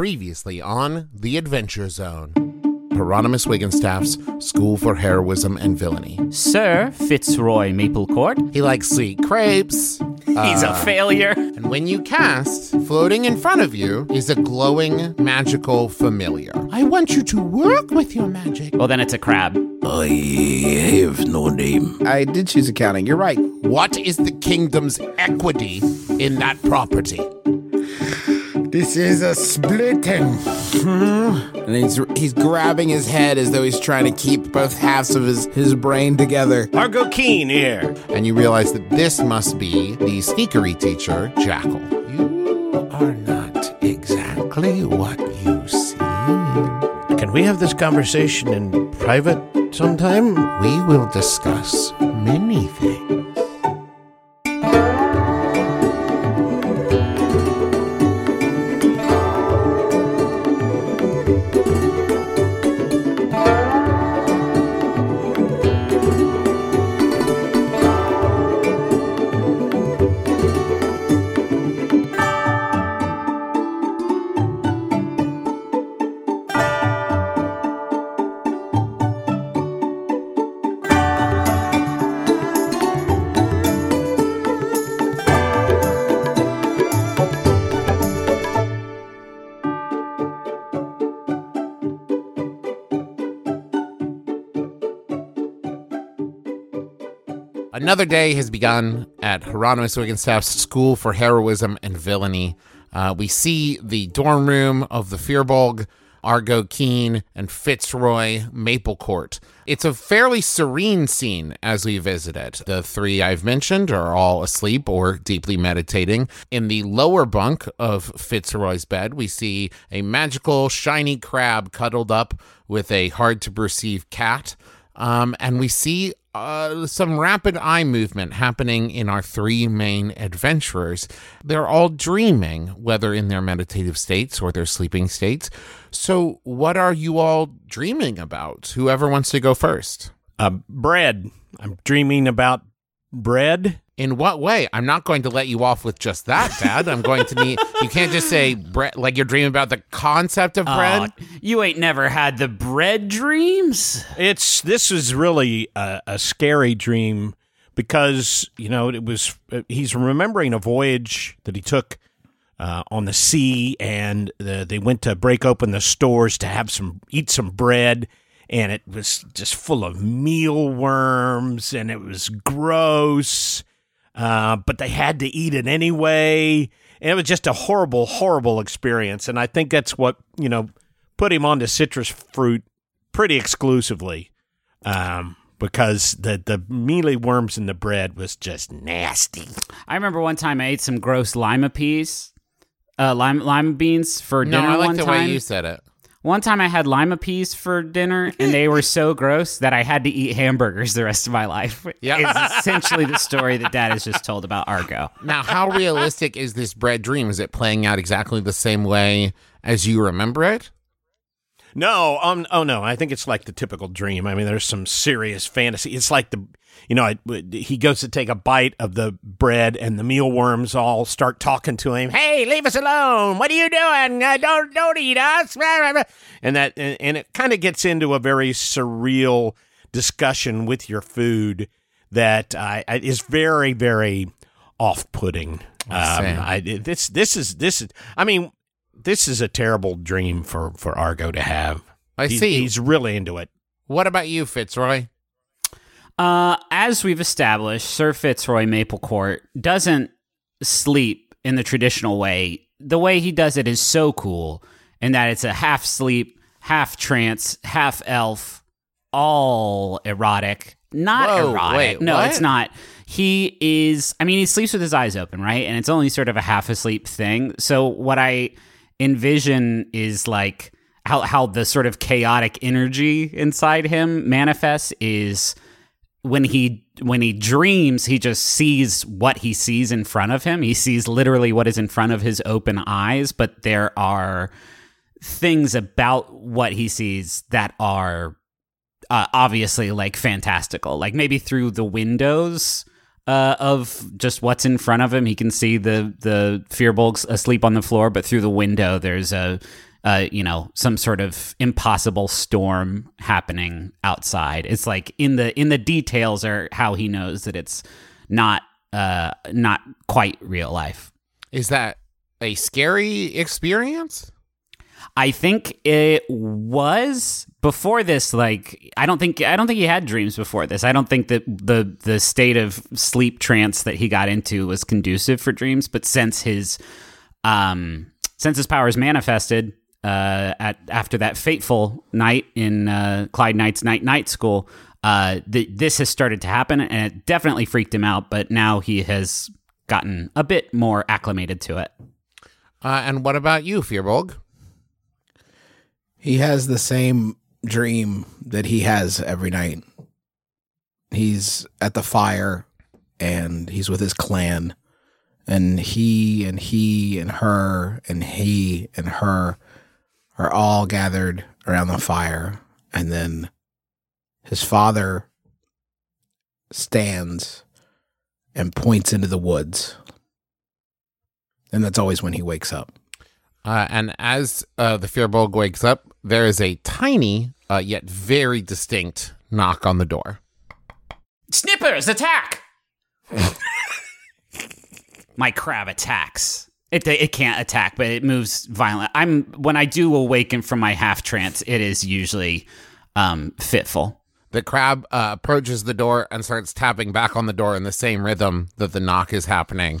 Previously on The Adventure Zone. Hieronymus Wigginstaff's School for Heroism and Villainy. Sir Fitzroy Maplecourt. He likes sweet crepes. He's a uh, failure. And when you cast, floating in front of you is a glowing magical familiar. I want you to work with your magic. Well, then it's a crab. I have no name. I did choose accounting. You're right. What is the kingdom's equity in that property? This is a splitting. Hmm. and he's he's grabbing his head as though he's trying to keep both halves of his, his brain together. Argo Keen here. And you realize that this must be the sneakery teacher, Jackal. You are not exactly what you seem. Can we have this conversation in private sometime? We will discuss many things. Another day has begun at Hieronymus Wigginstaff's School for Heroism and Villainy. Uh, we see the dorm room of the Firbolg, Argo Keen, and Fitzroy Maplecourt. It's a fairly serene scene as we visit it. The three I've mentioned are all asleep or deeply meditating. In the lower bunk of Fitzroy's bed, we see a magical, shiny crab cuddled up with a hard to perceive cat. Um, and we see uh, some rapid eye movement happening in our three main adventurers. They're all dreaming, whether in their meditative states or their sleeping states. So, what are you all dreaming about? Whoever wants to go first. Uh, bread. I'm dreaming about bread. In what way? I'm not going to let you off with just that, Dad. I'm going to need. You can't just say bread like you're dreaming about the concept of bread. Aw, you ain't never had the bread dreams? It's this is really a, a scary dream because you know it was uh, he's remembering a voyage that he took uh, on the sea, and the, they went to break open the stores to have some eat some bread, and it was just full of mealworms, and it was gross. Uh, but they had to eat it anyway, and it was just a horrible, horrible experience. And I think that's what you know put him onto citrus fruit pretty exclusively, um, because the the mealy worms in the bread was just nasty. I remember one time I ate some gross lima peas, uh, lima, lima beans for no, dinner I like one the time. way you said it. One time I had lima peas for dinner and they were so gross that I had to eat hamburgers the rest of my life. Yeah. It's essentially the story that dad has just told about Argo. Now, how realistic is this bread dream? Is it playing out exactly the same way as you remember it? No, um, oh no, I think it's like the typical dream. I mean, there's some serious fantasy. It's like the, you know, I, he goes to take a bite of the bread, and the mealworms all start talking to him. Hey, leave us alone! What are you doing? Uh, don't don't eat us! And that, and, and it kind of gets into a very surreal discussion with your food that uh, is very very off-putting. Um, see. I, this this is this is. I mean, this is a terrible dream for for Argo to have. I He- see. He's really into it. What about you, Fitzroy? Uh, as we've established, Sir Fitzroy Maplecourt doesn't sleep in the traditional way. The way he does it is so cool in that it's a half sleep, half trance, half elf, all erotic. Not Whoa, erotic. wait, no, what? it's not. He is, I mean, he sleeps with his eyes open, right? And it's only sort of a half asleep thing. So what I envision is like how, how the sort of chaotic energy inside him manifests is when he when he dreams he just sees what he sees in front of him. He sees literally what is in front of his open eyes but there are things about what he sees that are uh, obviously like fantastical. Like maybe through the windows uh, of just what's in front of him he can see the the firbolgs asleep on the floor but through the window there's a uh, you know, some sort of impossible storm happening outside. It's like in the in the details are how he knows that it's not uh not quite real life. Is that a scary experience? I think it was before this. Like, I don't think I don't think he had dreams before this. I don't think that the the state of sleep trance that he got into was conducive for dreams. But since his um since his powers manifested uh, at after that fateful night in uh, Clyde Knight's night night school, uh, th- this has started to happen, and it definitely freaked him out. But now he has gotten a bit more acclimated to it. Uh, and what about you, Firbolg? He has the same dream that he has every night. He's at the fire and he's with his clan. And he and he and her and he and her are all gathered around the fire. And then his father stands and points into the woods. And that's always when he wakes up. Uh, and as uh, the Firbolg wakes up, there is a tiny, uh, yet very distinct knock on the door. Snippers, attack! My crab attacks. It, it can't attack, but it moves violent. I'm when I do awaken from my half trance, it is usually um, fitful. The crab uh, approaches the door and starts tapping back on the door in the same rhythm that the knock is happening.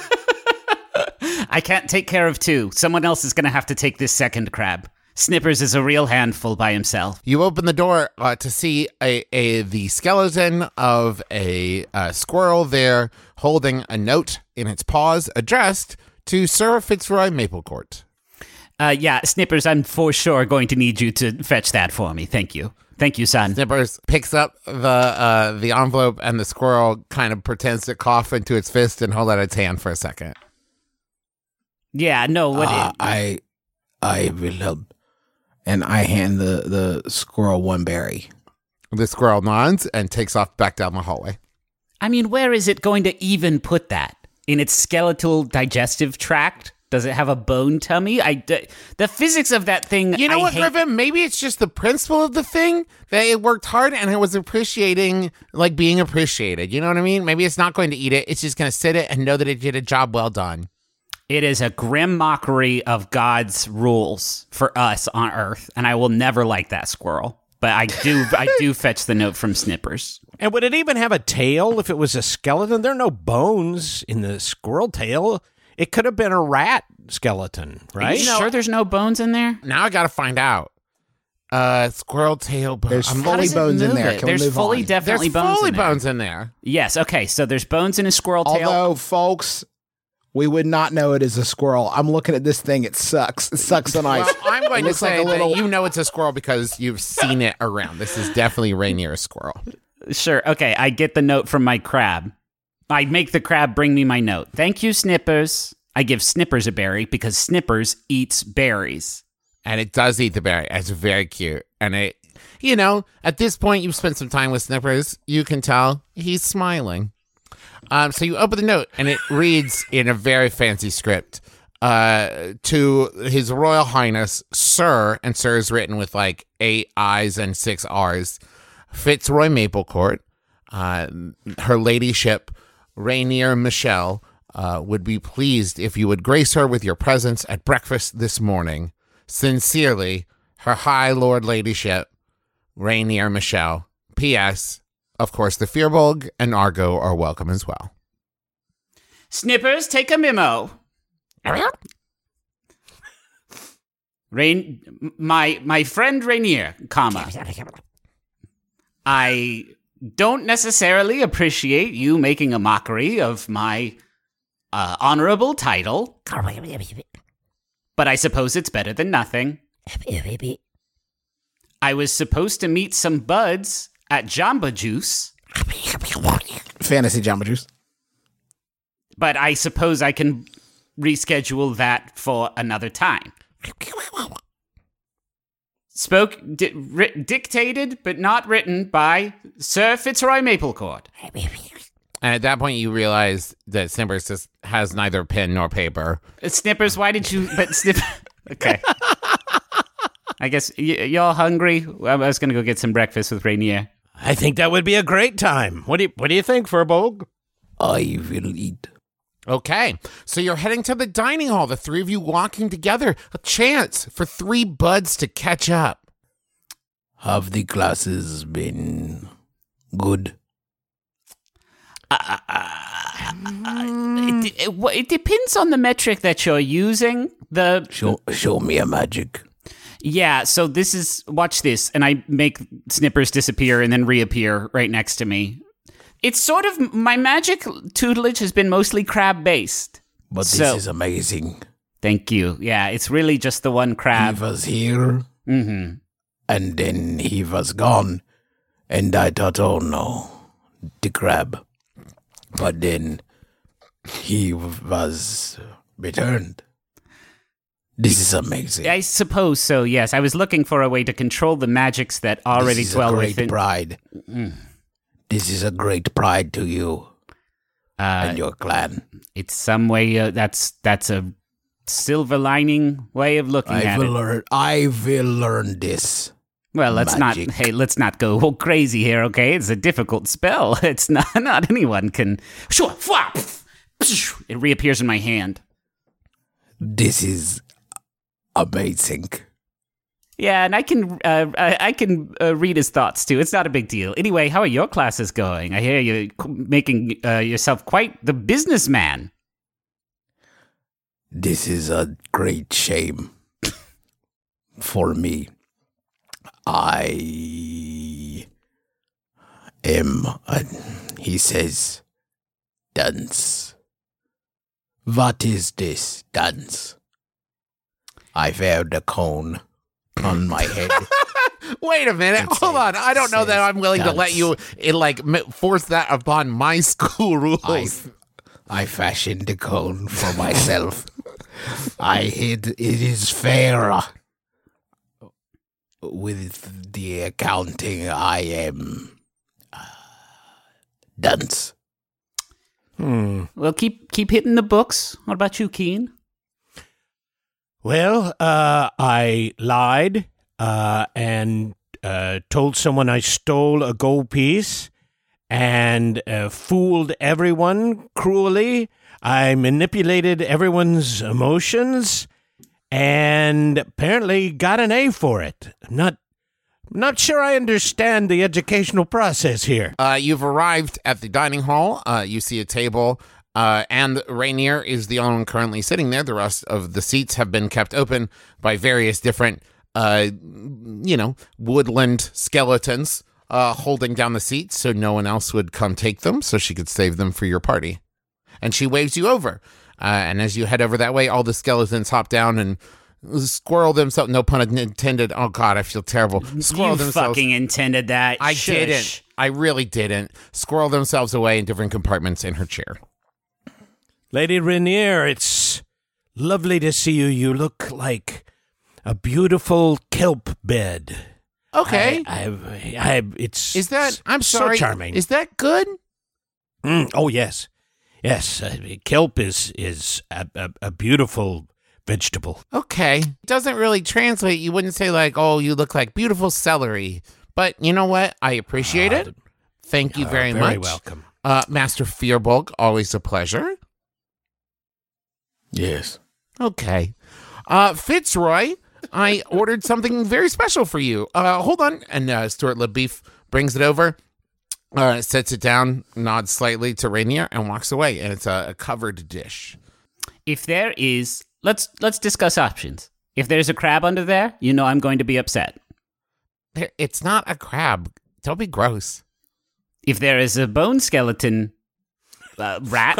I can't take care of two. Someone else is going to have to take this second crab. Snippers is a real handful by himself. You open the door uh, to see a, a the skeleton of a, uh squirrel there, holding a note in its paws addressed to Sir Fitzroy Maplecourt. Uh, yeah, Snippers, I'm for sure going to need you to fetch that for me. Thank you. Thank you, son. Snippers picks up the uh, the envelope, and the squirrel kind of pretends to cough into its fist and hold out its hand for a second. Yeah, no, what? Uh, I, I will help. And I hand the, the squirrel one berry. The squirrel nods and takes off back down the hallway. I mean, where is it going to even put that? In its skeletal digestive tract? Does it have a bone tummy? I d- the physics of that thing. You know I what, hate- Griffin? Maybe it's just the principle of the thing that it worked hard and it was appreciating, like being appreciated. You know what I mean? Maybe it's not going to eat it. It's just going to sit it and know that it did a job well done. It is a grim mockery of God's rules for us on Earth, and I will never like that squirrel. But I do, I do fetch the note from Snippers. and would it even have a tail if it was a skeleton? There are no bones in the squirrel tail. It could have been a rat skeleton, Are right? you sure there's no bones in there? Now I got to find out. Uh, squirrel tail bone. There's I'm- fully bones in there. it? Can we there's fully on? definitely There's bones. fully in there. bones in there. Yes. Okay. So there's bones in a squirrel tail. Although, folks, we would not know it is a squirrel. I'm looking at this thing. It sucks. It sucks on ice. Well, I'm going It to looks like say a little- that you know it's a squirrel because you've seen it around. This is definitely Rainier's squirrel. Sure. Okay. I get the note from my crab. I make the crab bring me my note. Thank you, Snippers. I give Snippers a berry because Snippers eats berries. and it does eat the berry. It's very cute, and it, you know, at this point you've spent some time with Snippers. You can tell he's smiling. Um, so you open the note, and it reads in a very fancy script, uh, to His Royal Highness Sir, and Sir is written with like eight I's and six R's. Fitzroy Maplecourt, uh, her ladyship Rainier Michelle uh, would be pleased if you would grace her with your presence at breakfast this morning. Sincerely, her High Lord Ladyship, Rainier Michelle. P.S. Of course, the Fearbolg and Argo are welcome as well. Snippers, take a memo. Rain, my my friend Rainier, comma. I don't necessarily appreciate you making a mockery of my uh, honorable title, but I suppose it's better than nothing. I was supposed to meet some buds at Jamba Juice, Fantasy Jamba Juice. but I suppose I can reschedule that for another time. Spoke, di- ri- dictated, but not written by Sir Fitzroy Maplecourt. And at that point, you realize that Snippers just has neither pen nor paper. Uh, Snippers, why did you? But Snip. Okay. I guess y- y'all hungry? I was gonna go get some breakfast with Rainier. I think that would be a great time. What do you What do you think, Firbolg? I will eat. Okay, so you're heading to the dining hall, the three of you walking together. A chance for three buds to catch up. Have the classes been good? Uh, uh, uh, it, it, wh- it depends on the metric that you're using. The Show show me a magic. Yeah. So this is watch this, and I make Snippers disappear and then reappear right next to me. It's sort of my magic tutelage has been mostly crab based. But this is amazing. Thank you. Yeah, it's really just the one crab. He was here Mm-hmm. and then he was gone. And I thought, oh no, the crab. But then he was returned. This is amazing. I suppose so. Yes, I was looking for a way to control the magics that already this is dwell a great within. pride. This is a great pride to you Uh, and your clan. it's some way uh, that's that's a silver lining way of looking I at will it. learn. I will learn this. Well, let's magic. not. Hey, let's not go all crazy here. Okay, it's a difficult spell. It's not. Not anyone can. Sure. It reappears in my hand. This is amazing. Yeah, and I can. Uh, I, can uh, read his thoughts too. It's not a big deal. Anyway, how are your classes going? I hear you making uh, yourself quite the businessman. This is a great shame for me. I am, he says, dance. What is this dance? I wear a cone on my head. Wait a minute. It's Hold a- on. I don't know that I'm willing to let you eh, like force that upon my school rules. I, I fashioned the cone for myself. I hid it is fairer With the accounting, I am uh, dunce. Hmm. Well, keep keep hitting the books. What about you, Keen? Well, uh, I lied uh, and uh, told someone I stole a gold piece and uh, fooled everyone cruelly. I manipulated everyone's emotions and apparently got an A for it. I'm not not sure I understand the educational process here. Uh, you've arrived at the dining hall. Uh, you see a table, uh, and Rainier is the only one currently sitting there. The rest of the seats have been kept open by various different, uh, you know, woodland skeletons uh, holding down the seats so no one else would come take them, so she could save them for your party. And she waves you over. Uh, and as you head over that way, all the skeletons hop down and squirrel themselves. No pun intended. Oh God, I feel terrible. Squirrel you themselves. fucking intended that. I Shush. didn't. I really didn't. Squirrel themselves away in different compartments in her chair. Lady Rainier, it's lovely to see you. You look like a beautiful kelp bed. Okay. I, I, I, it's is that? I'm so sorry. charming. Is that good? Mm, oh yes, yes. Uh, kelp is is a, a, a beautiful vegetable. Okay. It doesn't really translate. You wouldn't say like, "Oh, you look like beautiful celery." But you know what? I appreciate it. Thank you Uh, very, very much. welcome. Uh, Master Firbolg, always a pleasure. Yes. Okay. Uh, Fitzroy, I ordered something very special for you. Uh, hold on. And uh, Stuart LeBeef brings it over, uh, sets it down, nods slightly to Rainier, and walks away. And it's a, a covered dish. If there is, let's let's discuss options. If there's a crab under there, you know I'm going to be upset. There- It's not a crab. Don't be gross. If there is a bone skeleton uh, rat,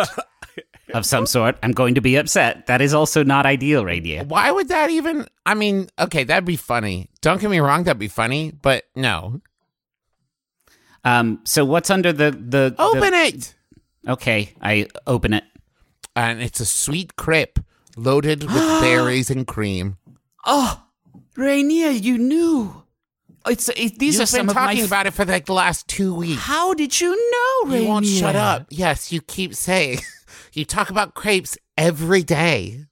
of some sort, I'm going to be upset. That is also not ideal, Rainier. Why would that even? I mean, okay, that'd be funny. Don't get me wrong, that'd be funny, but no. Um, so what's under the the Open the- it. Okay, I open it. And it's a sweet crepe loaded with berries and cream. Oh, Rainier, you knew. It's it, these You've are some been of my. talking f- about it for like the last two weeks. How did you know, Rainier? You won't shut up. Yes, you keep saying. you talk about crepes every day.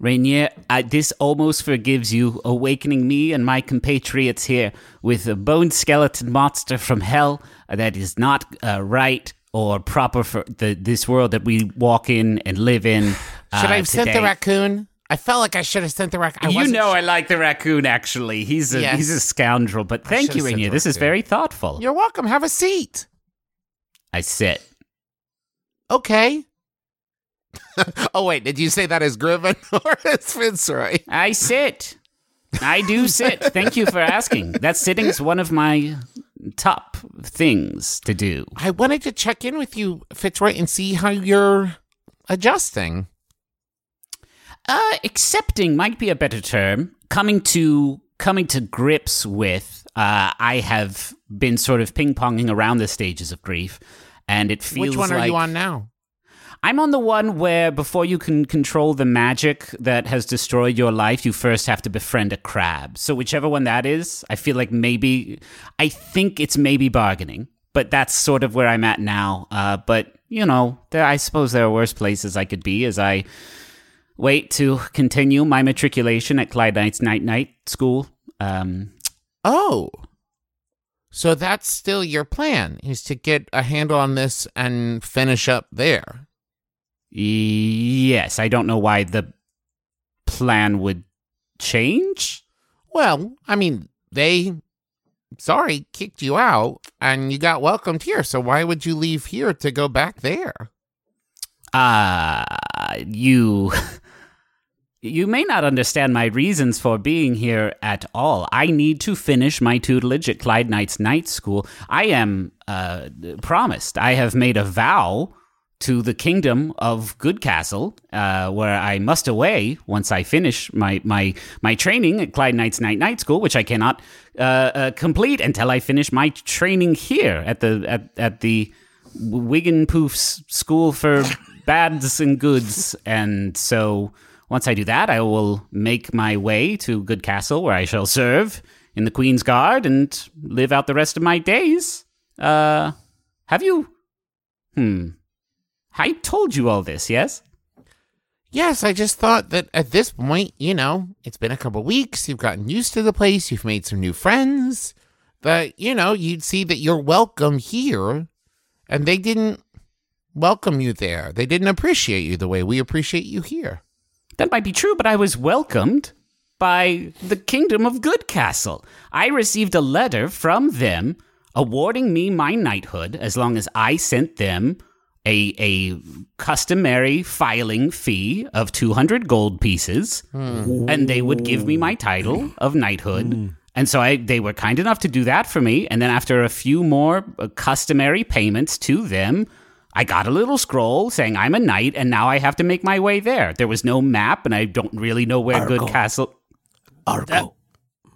Rainier, uh, this almost forgives you, awakening me and my compatriots here with a bone skeleton monster from hell that is not uh, right or proper for the, this world that we walk in and live in. Should I uh, have sent the raccoon? I felt like I should have sent the raccoon. you know I like the raccoon. Actually, he's a Yes. he's a scoundrel. But thank you, Rainier. This is very thoughtful. You're welcome. Have a seat. I sit. Okay. oh wait, did you say that as Griffin or as Fitzroy? I sit. I do sit. Thank you for asking. That sitting is one of my top things to do. I wanted to check in with you, Fitzroy, and see how you're adjusting. Uh, accepting might be a better term. Coming to coming to grips with. Uh, I have been sort of ping ponging around the stages of grief, and it feels Which one are you on now? I'm on the one where before you can control the magic that has destroyed your life, you first have to befriend a crab. So whichever one that is, I feel like maybe I think it's maybe bargaining, but that's sort of where I'm at now. Uh, but you know, there I suppose there are worse places I could be as I wait to continue my matriculation at Clyde Knight's Night Night School. Um, Oh. So that's still your plan is to get a handle on this and finish up there. Yes, I don't know why the plan would change. Well, I mean, they sorry, kicked you out and you got welcomed here. So why would you leave here to go back there? Uh, you. You may not understand my reasons for being here at all. I need to finish my tutelage at Clyde Knight's Night School. I am uh, promised. I have made a vow to the kingdom of Goodcastle, uh, where I must away once I finish my my my training at Clyde Knight's Night Night School, which I cannot uh, uh, complete until I finish my training here at the at at the Wigan Poof's School for Bads and Goods, and so once I do that, I will make my way to Goodcastle, where I shall serve in the Queen's Guard and live out the rest of my days. Uh, have you? Hmm. I told you all this, yes? Yes, I just thought that at this point, you know, it's been a couple weeks, you've gotten used to the place, you've made some new friends, that, you know, you'd see that you're welcome here, and they didn't welcome you there. They didn't appreciate you the way we appreciate you here. That might be true, but I was welcomed by the Kingdom of Goodcastle. I received a letter from them awarding me my knighthood as long as I sent them a a customary filing fee of 200 gold pieces hmm. and they would give me my title of knighthood. Hmm. And so I they were kind enough to do that for me and then after a few more uh, customary payments to them I got a little scroll saying I'm a knight, and now I have to make my way there. There was no map, and I don't really know where Argo. Good Castle. Argo. Uh,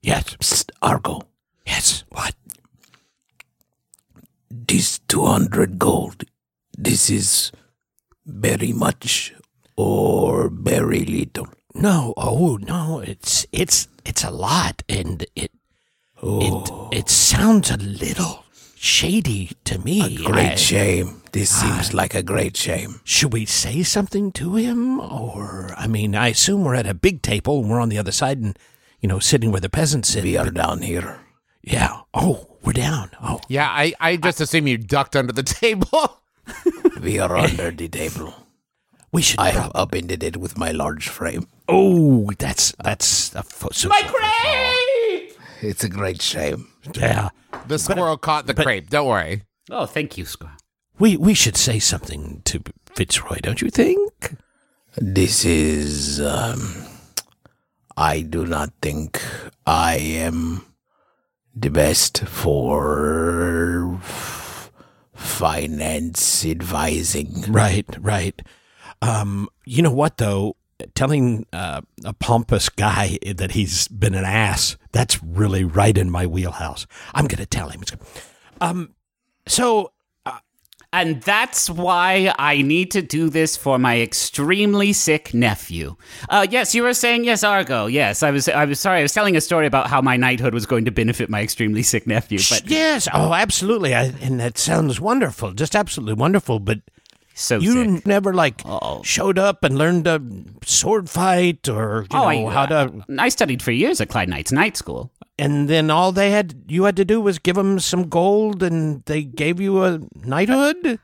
yes. Psst, Argo. Yes. What? This 200 gold, this is very much or very little? No. Oh no. It's it's it's a lot, and it Oh, it it sounds a little shady to me. A great I- shame. This seems like a great shame. Should we say something to him, or I mean, I assume we're at a big table and we're on the other side, and you know, sitting where the peasants sit. We are down here. Yeah. Oh, we're down. Oh, Yeah, I, I just assume you ducked under the table. We are under the table. we should. I have upended it with my large frame. oh, that's that's a fo- so, My crepe! It's a great shame. Yeah. The squirrel caught the crepe. Don't worry. Oh, thank you, Squirrel. We we should say something to Fitzroy, don't you think? This is. Um, I do not think I am the best for finance advising. Right, right. Um, you know what though? Telling uh, a pompous guy that he's been an ass, that's really right in my wheelhouse. I'm going to tell him. Um, so And that's why I need to do this for my extremely sick nephew. Uh, yes, you were saying yes, Argo. Yes, I was. I was sorry. I was telling a story about how my knighthood was going to benefit my extremely sick nephew. But yes, oh, absolutely, I, and that sounds wonderful, just absolutely wonderful. But so you sick. never like Oh. showed up and learned a sword fight or you Oh, know I, how to I studied for years at Clyde Knight's night school. And then all they had you had to do was give them some gold and they gave you a knighthood?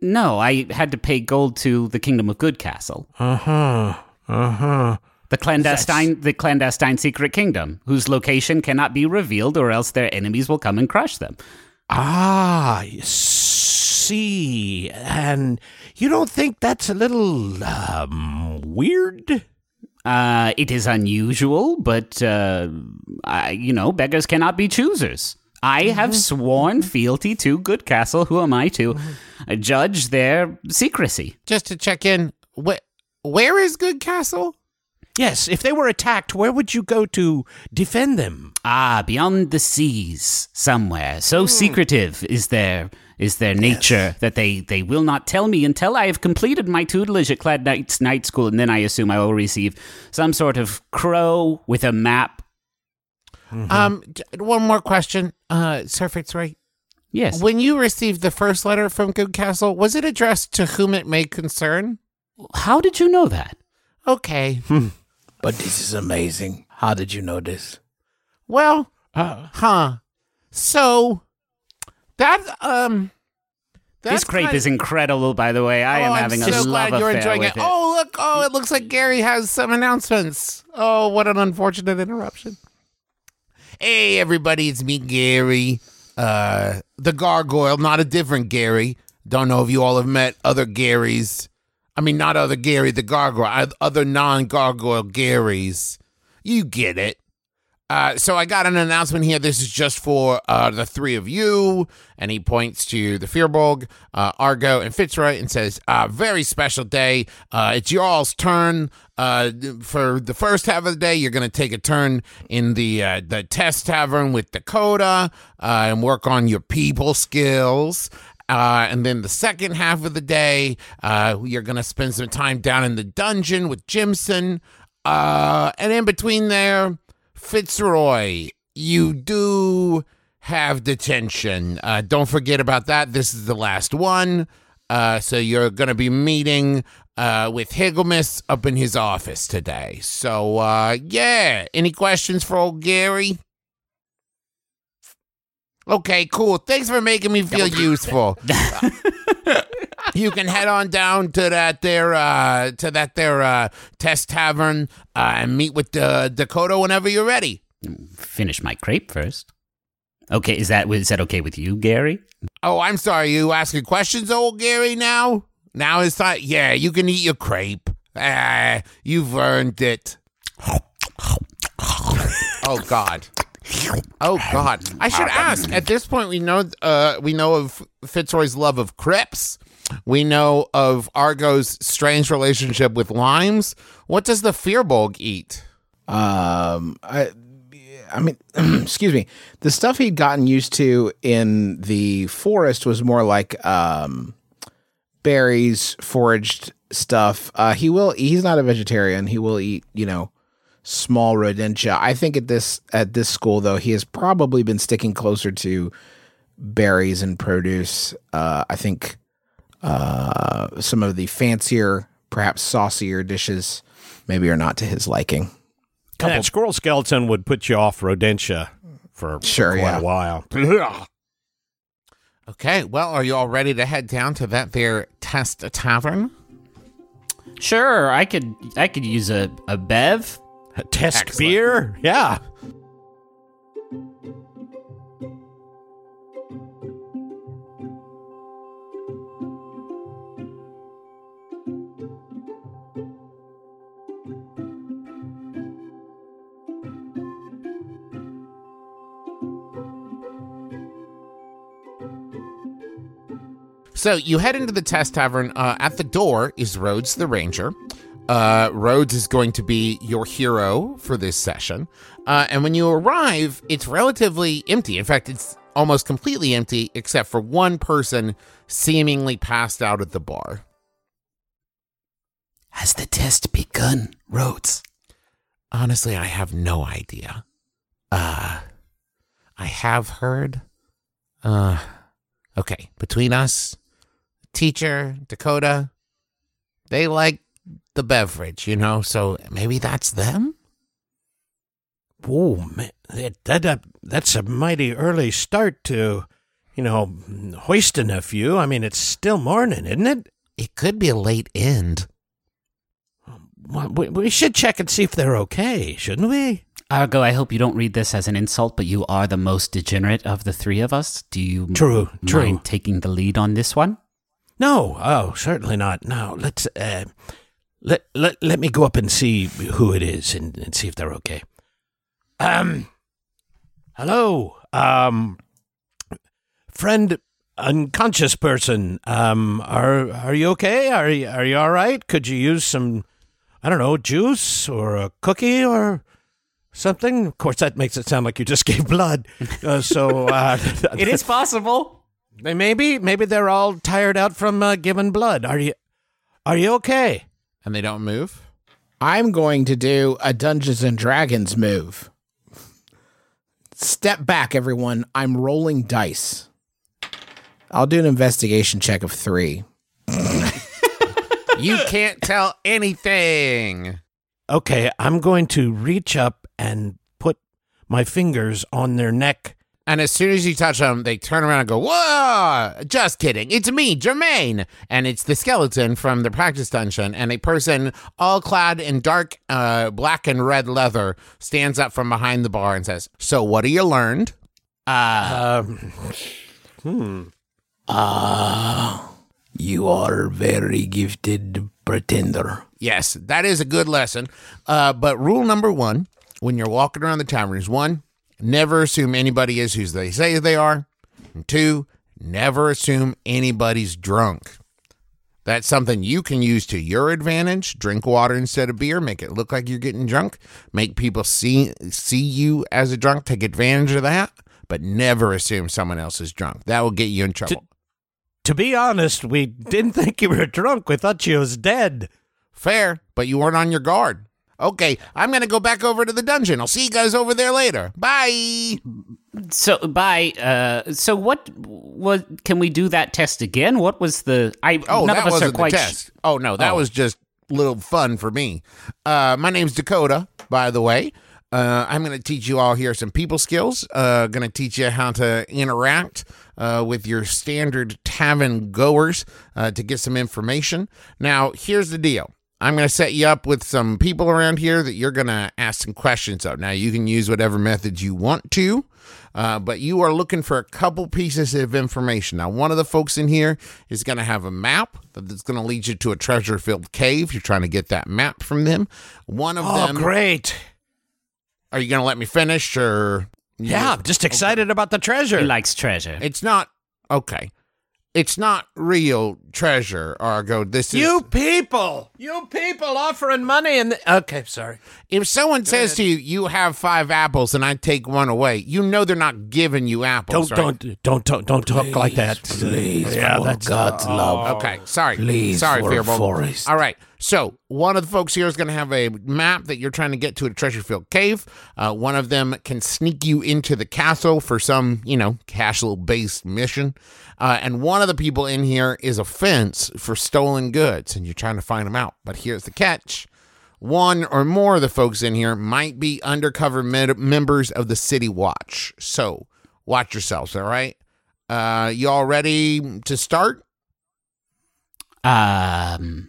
No, I had to pay gold to the Kingdom of Good Castle, uh-huh uh-huh. The clandestine, the clandestine secret kingdom, whose location cannot be revealed, or else their enemies will come and crush them. ah see and you don't think that's a little um weird Uh, it is unusual, but uh, I, you know, beggars cannot be choosers. I have sworn fealty to Good Castle. Who am I to uh, judge their secrecy? Just to check in, wh- where is Good Castle? yes if they were attacked where would you go to defend them Ah, beyond the seas, somewhere. So secretive is their is their nature that they they will not tell me until I have completed my tutelage at Clad Knight's night school, and then I assume I will receive some sort of crow with a map. Um, one more question, uh, Sir Fitzroy. Yes. When you received the first letter from Good Castle, was it addressed to whom it may concern? How did you know that? Okay. But this is amazing. How did you know this? Well, uh, huh. So that um this crepe is incredible, by the way. I oh, am I'm having so a glad love you're affair enjoying with it. Oh, look. Oh, it looks like Gary has some announcements. Oh, what an unfortunate interruption. Hey, everybody, it's me, Gary. Uh, the gargoyle, not a different Gary. Don't know if you all have met other Garys. I mean, not other Gary, the gargoyle, other non gargoyle Garys. You get it. Uh, so I got an announcement here. This is just for uh, the three of you. And he points to the Firbolg, uh, Argo, and Fitzroy and says, uh, very special day. Uh, it's your all's turn. Uh, for the first half of the day, you're going to take a turn in the the test tavern with Dakota and work on your people skills. Uh, and then the second half of the day, uh, you're going to spend some time down in the dungeon with Jimson. Uh, and in between there, Fitzroy, you do have detention. Uh, don't forget about that. This is the last one. Uh, so you're going to be meeting uh, with Higglemus up in his office today. So, uh, yeah. Any questions for old Gary? Okay, cool. Thanks for making me feel useful. you can head on down to that there uh to that there uh test tavern uh, and meet with uh, Dakota whenever you're ready. Finish my crepe first. Okay, is that is that okay with you, Gary? Oh, I'm sorry. You asking questions, old Gary? Now, now it's time. Yeah, you can eat your crepe. Ah, you've earned it. Oh God. Oh God! I should ask. At this point, we know uh, we know of Fitzroy's love of crepes. We know of Argo's strange relationship with limes. What does the Firbolg eat? Um, I, I mean, excuse me. The stuff he'd gotten used to in the forest was more like um, berries, foraged stuff. Uh, he will. He's not a vegetarian. He will eat, you know, small rodentia. I think at this at this school though, he has probably been sticking closer to berries and produce. Uh, I think uh, some of the fancier, perhaps saucier dishes, maybe are not to his liking. and that squirrel skeleton would put you off rodentia for Sure, quite yeah. a while Okay, well, are you all ready to head down to that there test tavern? Sure, I could I could use a, a bev. A test Excellent. beer yeah So you head into the test tavern. Uh, at the door is Rhodes the Ranger. Uh, Rhodes is going to be your hero for this session. Uh, and when you arrive, it's relatively empty. In fact, it's almost completely empty except for one person seemingly passed out at the bar. Has the test begun, Rhodes? Honestly, I have no idea. Uh, I have heard. Uh, okay, between us, teacher, Dakota, they like the beverage, you know, so maybe that's them? Whoa, man, that, that, that that's a mighty early start to, you know, hoisting a few. I mean, it's still morning, isn't it? It could be a late end. Well, we, we should check and see if they're okay, shouldn't we? Argo, I hope you don't read this as an insult, but you are the most degenerate of the three of us. Do you True, mind true. taking the lead on this one? No, oh, certainly not. No, let's uh, let let let me go up and see who it is and, and see if they're okay. Um, hello, um, friend, unconscious person. Um, are are you okay? Are you are you all right? Could you use some, I don't know, juice or a cookie or something? Of course, that makes it sound like you just gave blood. Uh, so uh, It is possible. Maybe maybe they're all tired out from uh, giving blood. Are you are you okay? And they don't move? I'm going to do a Dungeons and Dragons move. Step back, everyone. I'm rolling dice. I'll do an investigation check of three. You can't tell anything. Okay, I'm going to reach up and put my fingers on their neck. And as soon as you touch them, they turn around and go, Whoa! Just kidding. It's me, Jermaine. And it's the skeleton from the practice dungeon. And a person all clad in dark uh, black and red leather stands up from behind the bar and says, So, what have you learned? Uh, Um, hmm. Ah, you are a very gifted pretender. Yes, that is a good lesson. Uh, but rule number one when you're walking around the tavern is one, never assume anybody is who they say they are. And two, never assume anybody's drunk. That's something you can use to your advantage. Drink water instead of beer. Make it look like you're getting drunk. Make people see see you as a drunk. Take advantage of that. But never assume someone else is drunk. That will get you in trouble. To be honest, we didn't think you were drunk. We thought you was dead. Fair, but you weren't on your guard. Okay, I'm gonna go back over to the dungeon. I'll see you guys over there later. Bye. so by uh, so what? What can we do that test again? What was the? I Oh, none that of us wasn't are quite. the sh- test. oh no, that Oh. was just little fun for me. Uh, my name's Dakota, by the way. Uh, I'm going to teach you all here some people skills. Uh, going to teach you how to interact uh, with your standard tavern goers uh, to get some information. Now, here's the deal. I'm going to set you up with some people around here that you're going to ask some questions of. Now, you can use whatever methods you want to, uh, but you are looking for a couple pieces of information. Now, one of the folks in here is going to have a map that's going to lead you to a treasure filled cave. You're trying to get that map from them. One of them Oh, them. great. Are you going to let me finish or? Yeah, I'm just excited about the treasure. He likes treasure. It's not. Okay. It's not real treasure, Argo. This is. you people, you people offering money and okay, sorry. If someone says to you, you have five apples and I take one away, you know they're not giving you apples. Don't right? don't don't don't don't talk like that. Please, yeah, for that's God's love. Okay, sorry. Please, sorry, for Fearbolt. Forrest. All right. So one of the folks here is going to have a map that you're trying to get to a treasure-filled cave. Uh, one of them can sneak you into the castle for some, you know, castle-based mission. Uh, and one of the people in here is a fence for stolen goods, and you're trying to find them out. But here's the catch: one or more of the folks in here might be undercover med- members of the City Watch. So watch yourselves. All right. Uh, y'all ready to start? Um.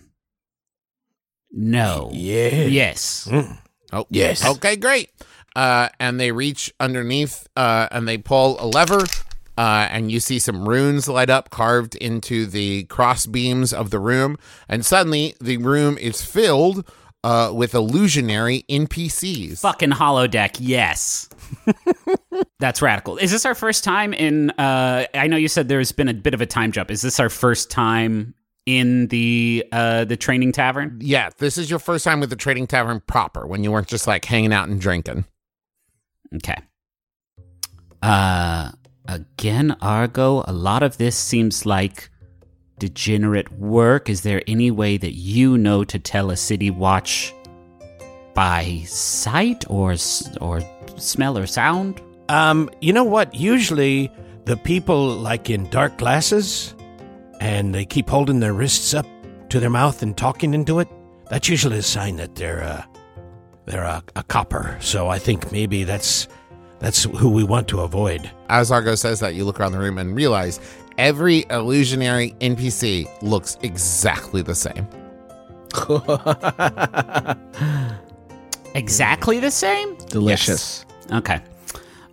No. Yeah. Yes. Oh, Yes. Okay, great. Uh, and they reach underneath uh, and they pull a lever, uh, and you see some runes light up carved into the cross beams of the room. And suddenly the room is filled uh, with illusionary NPCs. Fucking holodeck, yes. That's radical. Is this our first time in? Uh, I know you said there's been a bit of a time jump. Is this our first time in the uh, the training tavern? Yeah, this is your first time with the trading tavern proper when you weren't just like hanging out and drinking. Okay. Uh, again, Argo. A lot of this seems like degenerate work. Is there any way that you know to tell a city watch by sight or or smell or sound? Um, you know what? Usually the people like in dark glasses and they keep holding their wrists up to their mouth and talking into it. That's usually a sign that they're uh, they're a, a copper. So I think maybe that's that's who we want to avoid. As Argo says that, you look around the room and realize every illusionary NPC looks exactly the same. Exactly the same. Delicious. Okay.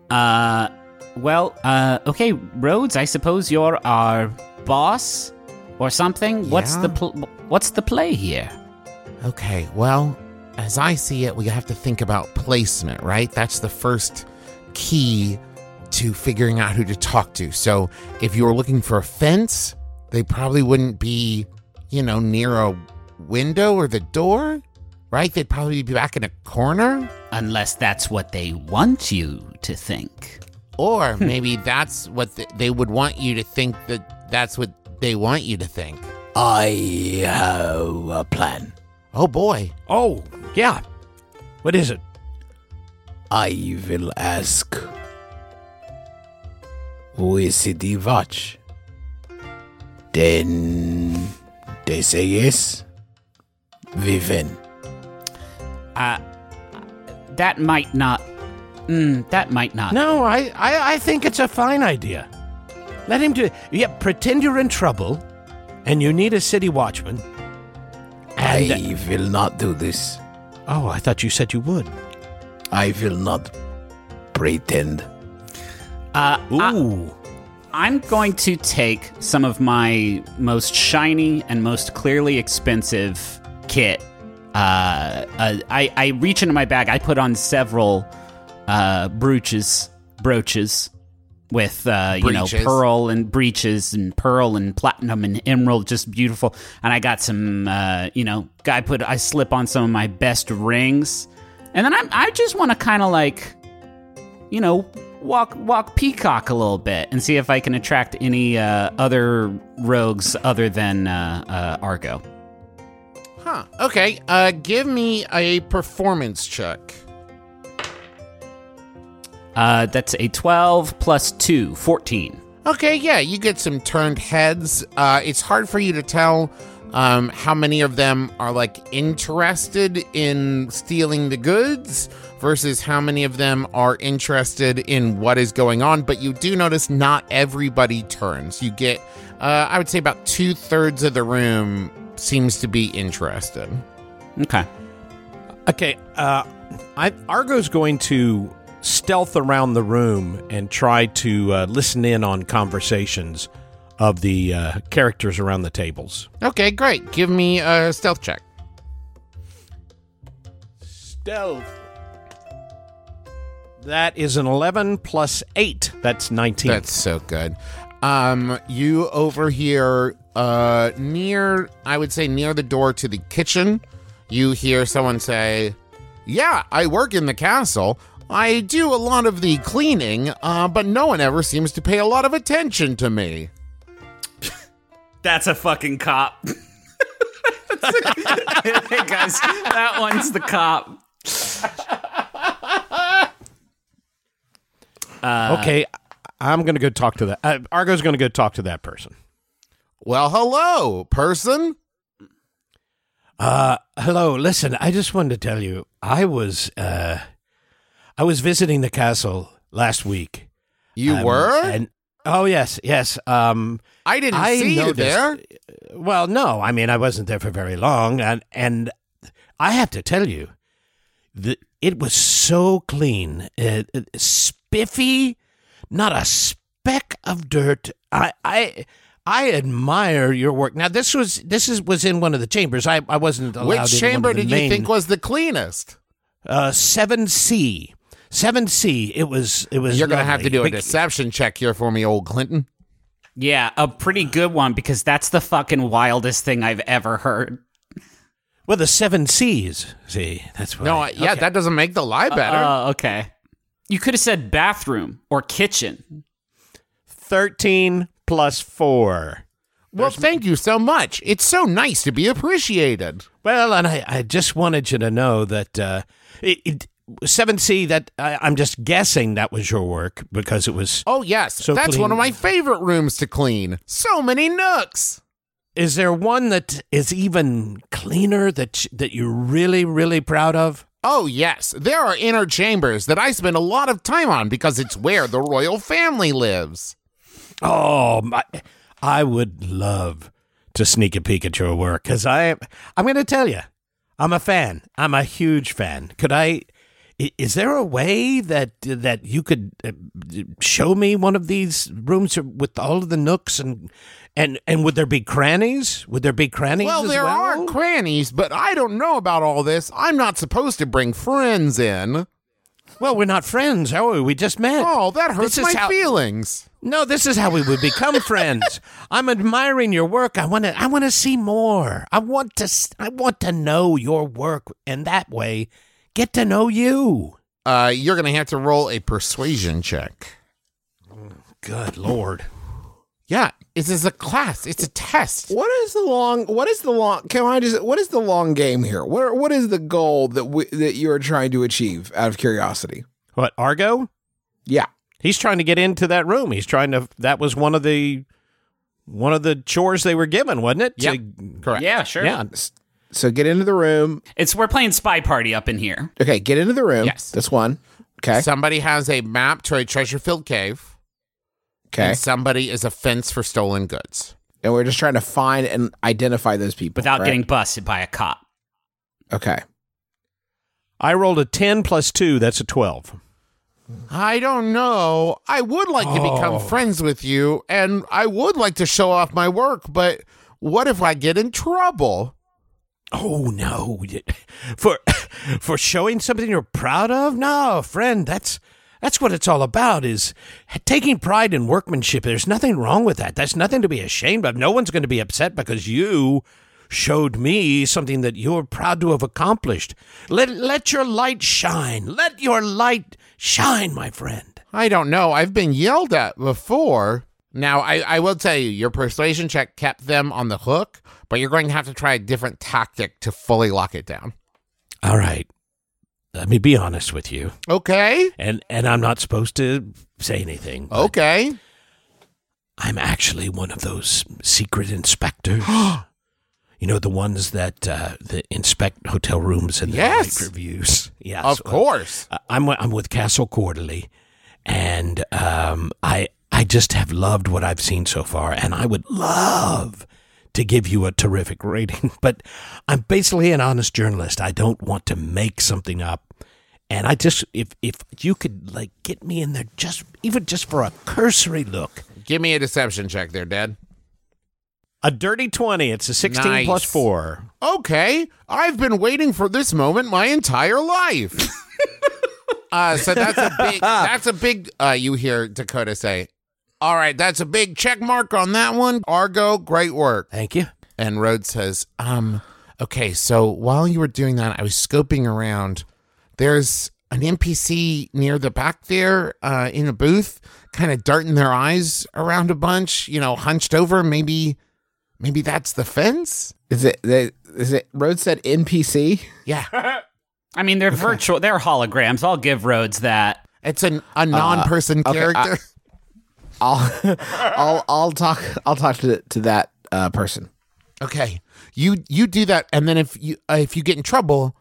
Uh, well, uh, okay, Rhodes. I suppose you're our boss or something. What's the pl- what's the play here? Okay, well, as I see it, we have to think about placement, right? That's the first key to figuring out who to talk to. So if you were looking for a fence, they probably wouldn't be, you know, near a window or the door, right? They'd probably be back in a corner. Unless that's what they want you to think. Or maybe that's what th- they would want you to think that that's what they want you to think. I have a plan. Oh boy. Oh, yeah. What is it? I will ask who is City Watch. Then they say yes. We win. Uh, that might not. Mm, that might not. No, I, I, I think it's a fine idea. Let him do it. Yeah, pretend you're in trouble and you need a city watchman. And, I will not do this. oh, I thought you said you would. I will not pretend. Uh, I- Ooh. I'm going to take some of my most shiny and most clearly expensive kit. Uh, uh, I, I reach into my bag. I put on several uh, brooches, brooches with uh, you know pearl and breeches and pearl and platinum and emerald, just beautiful. And I got some, uh, you know, I put I slip on some of my best rings, and then I I just want to kind of like you know, walk walk peacock a little bit and see if I can attract any uh, other rogues other than uh, uh, Argo. Huh. Okay. Uh, give me a performance check. Uh, that's a 12 plus 2, 14. Okay, yeah, you get some turned heads. Uh, it's hard for you to tell um, how many of them are like interested in stealing the goods versus how many of them are interested in what is going on. But you do notice not everybody turns. You get, uh, I would say, about two thirds of the room seems to be interested. Okay. Okay, uh, I, Argo's going to stealth around the room and try to uh, listen in on conversations of the uh, characters around the tables. Okay, great. Give me a stealth check. Stealth. That is an 11 plus 8. That's 19. That's so good. Um, you over here, uh, near, I would say near the door to the kitchen, you hear someone say, Yeah, I work in the castle. I do a lot of the cleaning, uh, but no one ever seems to pay a lot of attention to me. That's a fucking cop. hey guys, that one's the cop. okay, I'm going to go talk to that. Uh, Argo's going to go talk to that person. Well, hello, person. Uh, hello. Listen, I just wanted to tell you, I was, uh, I was visiting the castle last week. You Um, were? And oh yes, yes. Um, I didn't I see you there. well, no, I mean I wasn't there for very long, and and I have to tell you, the, it was so clean, uh, uh, spiffy, not a speck of dirt. I I I admire your work. Now this was this is was in one of the chambers. I, I wasn't allowed Which chamber did you think was the cleanest? uh seven C. Seven C. It was it was You're going to have to do a Big- deception check here for me, old Clinton. Yeah, a pretty good one because that's the fucking wildest thing I've ever heard. Well the seven C's. See, that's what No, I, I- yeah, okay. that doesn't make the lie better. Oh, okay. You could have said bathroom or kitchen. thirteen plus four. well, thank you so much. It's so nice to be appreciated. Well, and I, I just wanted you to know that uh, it, it, 7C, that I, I'm just guessing that was your work because it was. Oh, yes. So That's clean. one of my favorite rooms to clean. So many nooks. Is there one that is even cleaner that, that you're really, really proud of? Oh, yes. There are inner chambers that I spend a lot of time on because it's where the royal family lives. Oh, my, I would love to sneak a peek at your work because I, I'm going to tell you, I'm a fan. I'm a huge fan. Could I? Is there a way that that you could uh, show me one of these rooms with all of the nooks and and and would there be crannies? Would there be crannies? Well, there well? are crannies, but I don't know about all this. I'm not supposed to bring friends in. Well, we're not friends, are we? We just met. Oh, that hurts This my how- feelings. No, this is how we would become friends. I'm admiring your work. I want to. I want to see more. I want to. I want to know your work, and that way, get to know you. Uh, you're going to have to roll a persuasion check. Good lord. Yeah, this is a class. It's a test. What is the long? What is the long? Can I just? What is the long game here? What What is the goal that we, that you are trying to achieve? Out of curiosity. What Argo? Yeah. He's trying to get into that room. He's trying to. That was one of the one of the chores they were given, wasn't it? Yep. To- Correct. Yeah, sure. yeah. So get into the room. It's we're playing spy party up in here. Okay, get into the room. Yes. That's one. Okay. Somebody has a map to a treasure filled cave, Okay. and somebody is a fence for stolen goods. And we're just trying to find and identify those people Without right? getting busted by a cop. Okay. I rolled a ten plus two. That's a twelve. I don't know. I would like to become oh. friends with you, and I would like to show off my work, but what if I get in trouble? Oh no! For for showing something you're proud of? No, friend. That's that's what it's all about. Is taking pride in workmanship. There's nothing wrong with that. That's nothing to be ashamed of. No one's going to be upset because you showed me something that you're proud to have accomplished. Let let your light shine. Let your light shine, my friend. I don't know. I've been yelled at before. Now, I, I will tell you, your persuasion check kept them on the hook, but you're going to have to try a different tactic to fully lock it down. All right. Let me be honest with you. Okay. And and I'm not supposed to say anything. Okay. I'm actually one of those secret inspectors. you know the ones that uh, that inspect hotel rooms and Yes. reviews. Yes, Of course. uh, I'm I'm with Castle Quarterly, and um, I I just have loved what I've seen so far, and I would love to give you a terrific rating, but I'm basically an honest journalist. I don't want to make something up. And I just if if you could like get me in there just even just for a cursory look. Give me a deception check there, Dad. A dirty 20. It's a 16 Nice. plus 4. Okay. I've been waiting for this moment my entire life. uh, so that's a big, that's a big, uh, you hear Dakota say, all right, that's a big check mark on that one. Argo, great work. Thank you. And Rhodes says, um, okay, so while you were doing that, I was scoping around. There's an NPC near the back there uh, in a booth, kind of darting their eyes around a bunch, you know, hunched over. Maybe, maybe that's the fence? Is it? They, it? Rhodes said NPC. Yeah. I mean, they're virtual. They're holograms. I'll give Rhodes that. It's an, a non-person okay, character. I'll I'll I'll talk I'll talk to to that uh, person. okay, you you do that, and then if you uh, if you get in trouble,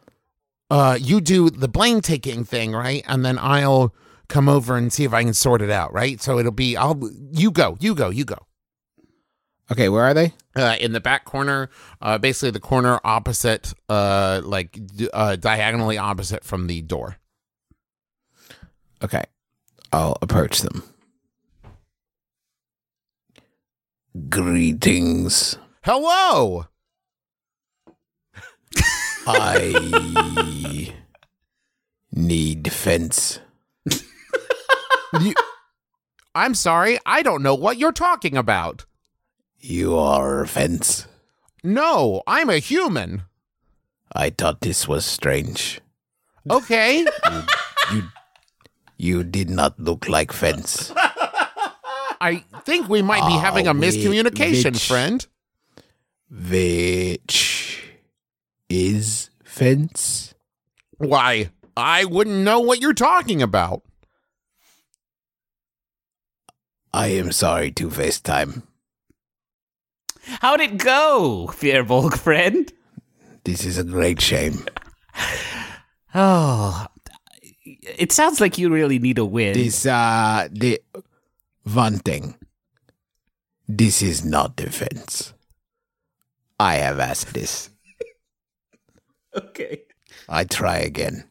uh, you do the blame taking thing, right? And then I'll come over and see if I can sort it out, right? So it'll be I'll you go, you go, you go. Okay, where are they? Uh, in the back corner, uh, basically the corner opposite, uh, like d- uh, diagonally opposite from the door. Okay, I'll approach them. Greetings. Hello. I need fence. You- I'm sorry, I don't know what you're talking about. You are fence. No, I'm a human. I thought this was strange. Okay. You you did not look like fence. I think we might be Ah, having a miscommunication, which- friend. Which is fence? Why, I wouldn't know what you're talking about. I am sorry to FaceTime. How'd it go, Firbolg friend? This is a great shame. Oh, it sounds like you really need a win. This uh the one thing. This is not defense. I have asked this. okay. I try again.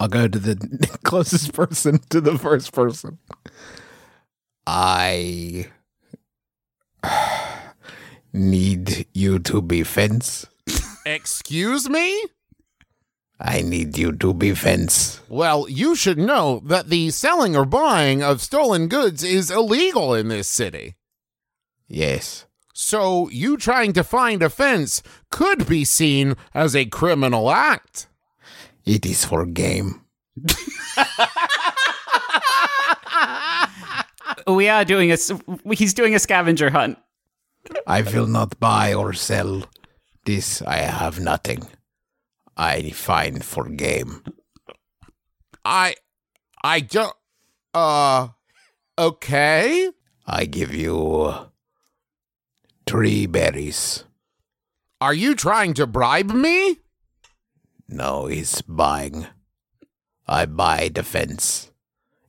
I'll go to the closest person to the first person. I need you to be fence. Excuse me? I need you to be fence. Well, you should know that the selling or buying of stolen goods is illegal in this city. Yes. So, you trying to find a fence could be seen as a criminal act. It is for game. We are doing a He's doing a scavenger hunt. I will not buy or sell this. I have nothing. I define for game. I I don't uh okay. I give you three berries. Are you trying to bribe me? No, he's buying. I buy defense.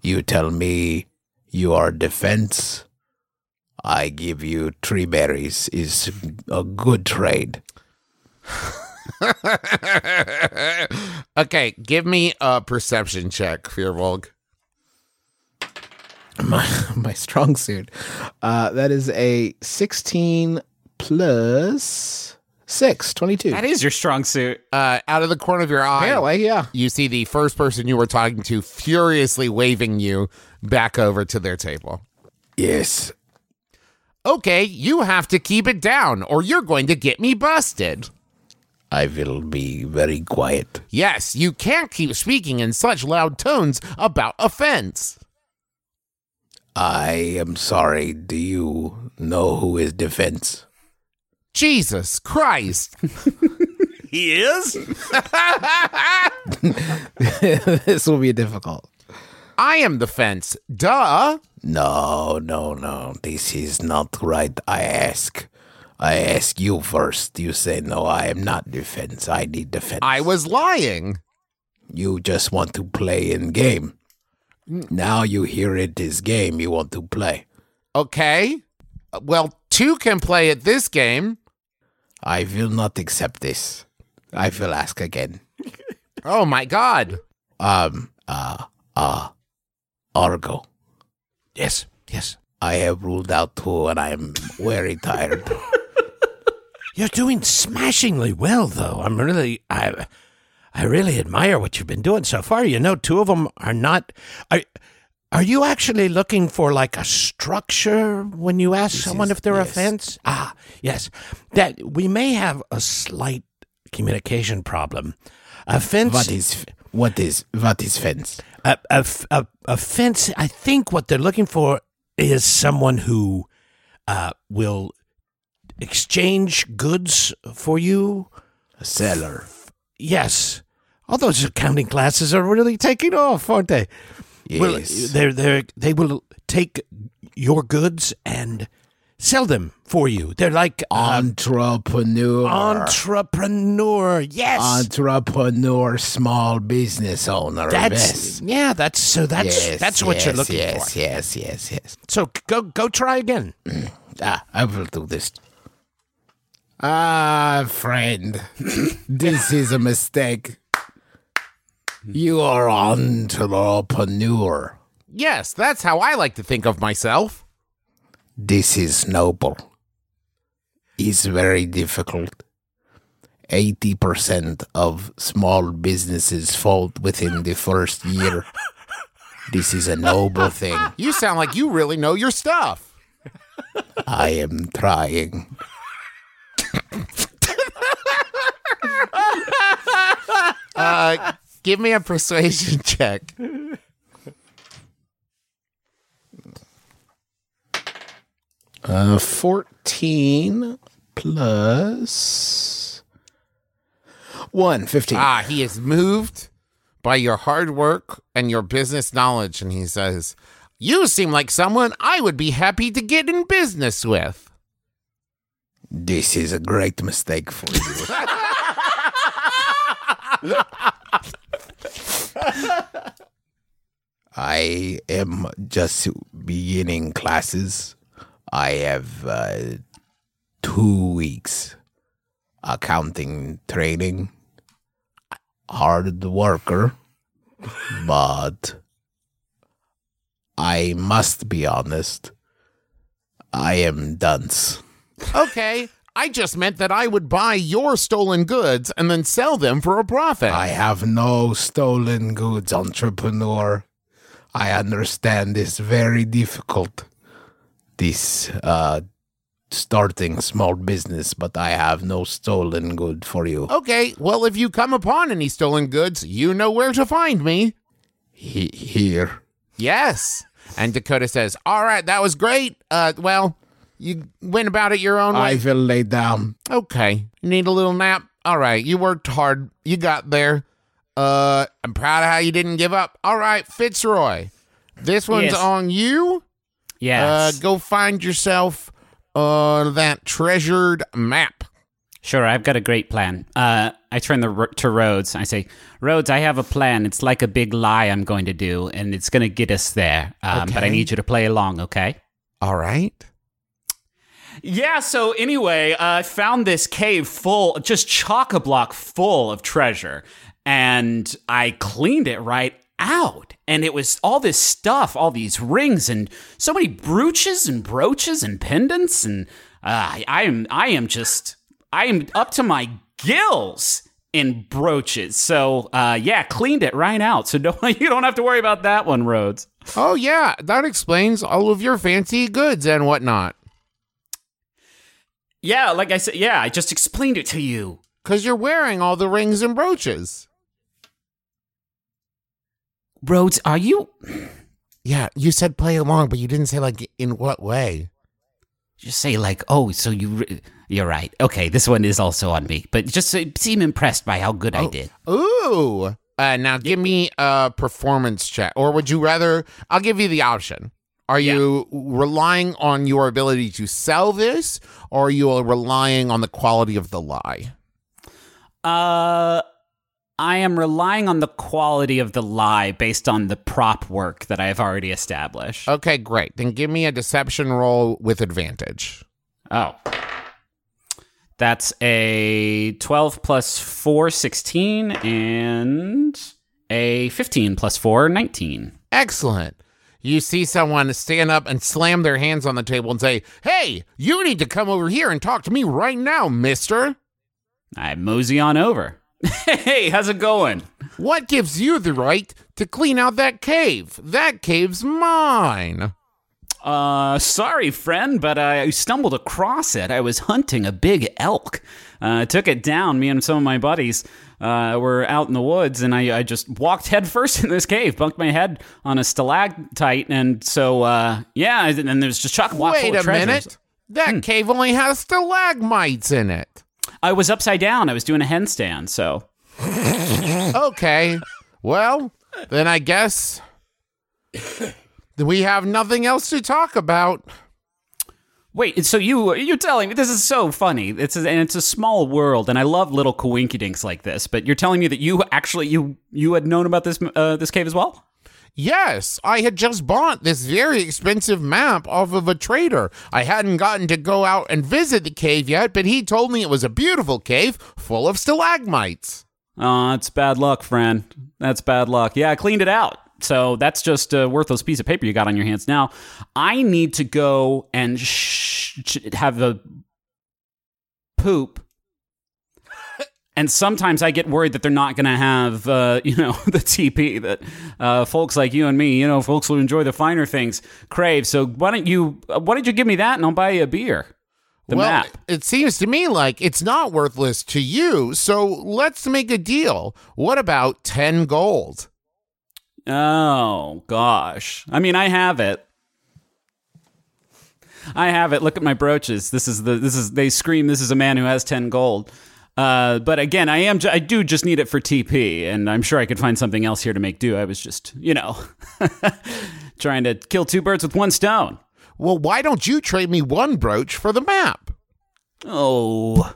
You tell me you are defense. I give you three berries. Is a good trade. okay, give me a perception check, Firbolg. My my strong suit. Uh, that is a sixteen plus six, 22. That is your strong suit. Uh, out of the corner of your eye, Apparently, yeah. you see the first person you were talking to furiously waving you back over to their table. Yes. Okay, you have to keep it down, or you're going to get me busted. I will be very quiet. Yes, you can't keep speaking in such loud tones about offense. I am sorry. Do you know who is defense? Jesus Christ. He is? this will be difficult. I am the fence. Duh. No, no, no. This is not right. I ask. I ask you first. You say, no, I am not defense. I need defense. I was lying. you just want to play in game. Now you hear it is game you want to play. Okay. Well, two can play at this game. I will not accept this. I will ask again. Oh my god. Um, uh, uh, Argo. Yes, yes. I have ruled out two and I am very tired. You're doing smashingly well, though. I'm really, I, I really admire what you've been doing so far. You know, two of them are not. Are, are you actually looking for like a structure when you ask someone is- if they're a fence? Ah, yes. That we may have a slight communication problem. A fence. what is, what is, what is fence? a, a, a- a fence. I think what they're looking for is someone who uh, will exchange goods for you. A seller. Yes, all those accounting classes are really taking off, aren't they? Well, Yes. they're they they will take your goods and sell them for you. They're like uh, Entrepreneur. entrepreneur. Yes, Entrepreneur, small business owner. that's yes. yeah. That's so. That's yes, that's what you're looking yes, for. Yes, yes, yes, yes, So go go try again. Ah, I will do this. Ah, friend, this is a mistake. You are entrepreneur. Yes, that's how I like to think of myself. This is noble. It's very difficult. 80% of small businesses fold within the first year. This is a noble thing. You sound like you really know your stuff. I am trying. Uh, give me a persuasion check. Uh, 14 plus 1, 15. Ah, he is moved by your hard work and your business knowledge. And he says, You seem like someone I would be happy to get in business with. This is a great mistake for you. I am just beginning classes. I have uh, two weeks accounting training. Hard worker, but I must be honest. I am dunce. Okay, I just meant that I would buy your stolen goods and then sell them for a profit. I have no stolen goods, entrepreneur. I understand it's very difficult. This uh starting small business, but I have no stolen good for you. okay, well, if you come upon any stolen goods, you know where to find me. He- here. Yes. And Dakota says, All right, that was great. Uh, well, you went about it your own way? I way. will lay down. Okay. You need a little nap? All right. You worked hard. You got there. Uh, I'm proud of how you didn't give up. All right, Fitzroy. This one's Yes. on you. Yes. Uh, go find yourself uh that treasured map. Sure, I've got a great plan. Uh, I turn the, ro- to Rhodes. I say, Rhodes, I have a plan. It's like a big lie I'm going to do, and it's going to get us there. Um, But I need you to play along, okay? All right. Yeah, so anyway, uh, I found this cave full, just chock a block full of treasure, and I cleaned it right out. And it was all this stuff, all these rings, and so many brooches and brooches and pendants, and uh, I, I am, I am just, I am up to my gills in brooches. So uh, yeah, cleaned it right out. So don't, you don't have to worry about that one, Rhodes. Oh yeah, that explains all of your fancy goods and whatnot. Yeah, like I said, yeah, I just explained it to you. Cause you're wearing all the rings and brooches. Rhodes, are you? Yeah, you said play along, but you didn't say like in what way. just say like, "Oh, so you re- you're right. Okay, this one is also on me." But just seem impressed by how good I did. Ooh. Uh, now give me a performance check, or would you rather? I'll give you the option. Are you relying on your ability to sell this, or are you relying on the quality of the lie? Uh I am relying on the quality of the lie based on the prop work that I've already established. Okay, great. Then give me a deception roll with advantage. Oh. That's a 12 plus 4, 16, and a 15 plus 4, 19. Excellent. You see someone stand up and slam their hands on the table and say, Hey, you need to come over here and talk to me right now, mister. I mosey on over. hey, how's it going? What gives you the right to clean out that cave? That cave's mine. Uh, sorry, friend, but I stumbled across it. I was hunting a big elk. Uh, I took it down. Me and some of my buddies uh, were out in the woods, and I, I just walked headfirst in this cave, bunked my head on a stalactite, and so uh, yeah, and then there's just chock block Wait a minute. That cave only has stalagmites in it. I was upside down. I was doing a handstand, so Okay. well, then I guess we have nothing else to talk about. Wait, so you you're telling me this is so funny? It's a, and it's a small world, and I love little coinkydinks like this. But you're telling me that you actually you you had known about this uh, this cave as well? Yes, I had just bought this very expensive map off of a trader. I hadn't gotten to go out and visit the cave yet, but he told me it was a beautiful cave full of stalagmites. Oh, it's bad luck, friend. That's bad luck. Yeah, I cleaned it out. So that's just a worthless piece of paper you got on your hands. Now, I need to go and sh- sh- have a poop. And sometimes I get worried that they're not going to have, uh, you know, the TP that uh, folks like you and me, you know, folks who enjoy the finer things, crave. So why don't you, uh, why don't you give me that and I'll buy you a beer? The well, map. it seems to me like it's not worthless to you. So let's make a deal. What about 10 gold? Oh gosh. I mean, I have it. I have it. Look at my brooches. This is the this is they scream this is a man who has 10 gold. Uh, but again, I am I do just need it for TP and I'm sure I could find something else here to make do. I was just, you know, trying to kill two birds with one stone. Well, why don't you trade me one brooch for the map? Oh,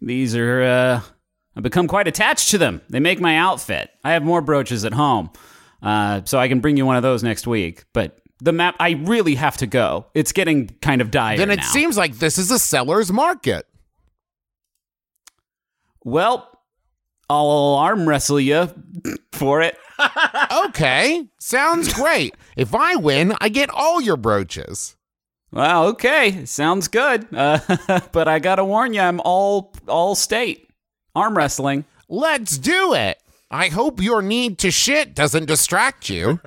these are, uh, I've become quite attached to them. They make my outfit. I have more brooches at home, uh, so I can bring you one of those next week. But the map, I really have to go. It's getting kind of dire Then it now. seems like this is a seller's market. well, I'll arm wrestle you for it. Okay, sounds great. If I win, I get all your brooches. Well, okay, sounds good. Uh, but I gotta warn you, I'm all all state arm wrestling. Let's do it. I hope your need to shit doesn't distract you.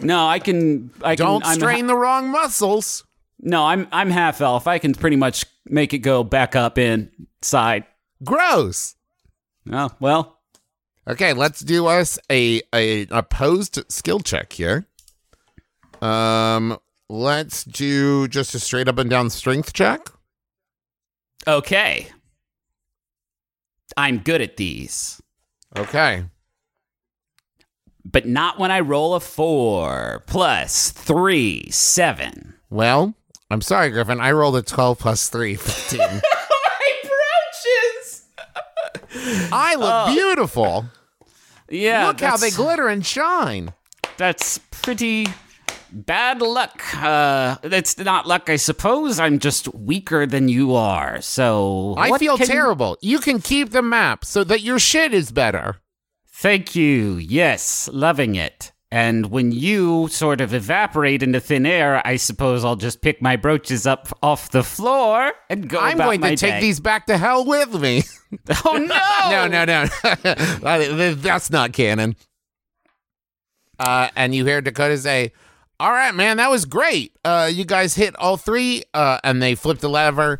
No, I can. I. Don't I'm strain the wrong muscles. No, I'm I'm half elf. I can pretty much make it go back up inside. Gross. Oh well. Okay, let's do us a a opposed skill check here. Um, let's do just a straight up and down strength check. Okay. I'm good at these, Okay. but not when I roll a four plus three, seven. Well, I'm sorry, Griffin. I rolled a 12 plus 3, 15. My brooches. I look oh. beautiful. Yeah. look how they glitter and shine. That's pretty bad luck. Uh, it's not luck, I suppose. I'm just weaker than you are. So I feel can- terrible. You can keep the map so that your shit is better. Thank you. Yes, loving it. And when you sort of evaporate into thin air, I suppose I'll just pick my brooches up off the floor and go. I'm going to take day. these back to hell with me. Oh no! no, no, no. That's not canon. Uh, and you hear Dakota say, All right, man, that was great. Uh, you guys hit all three, uh, and they flip the lever,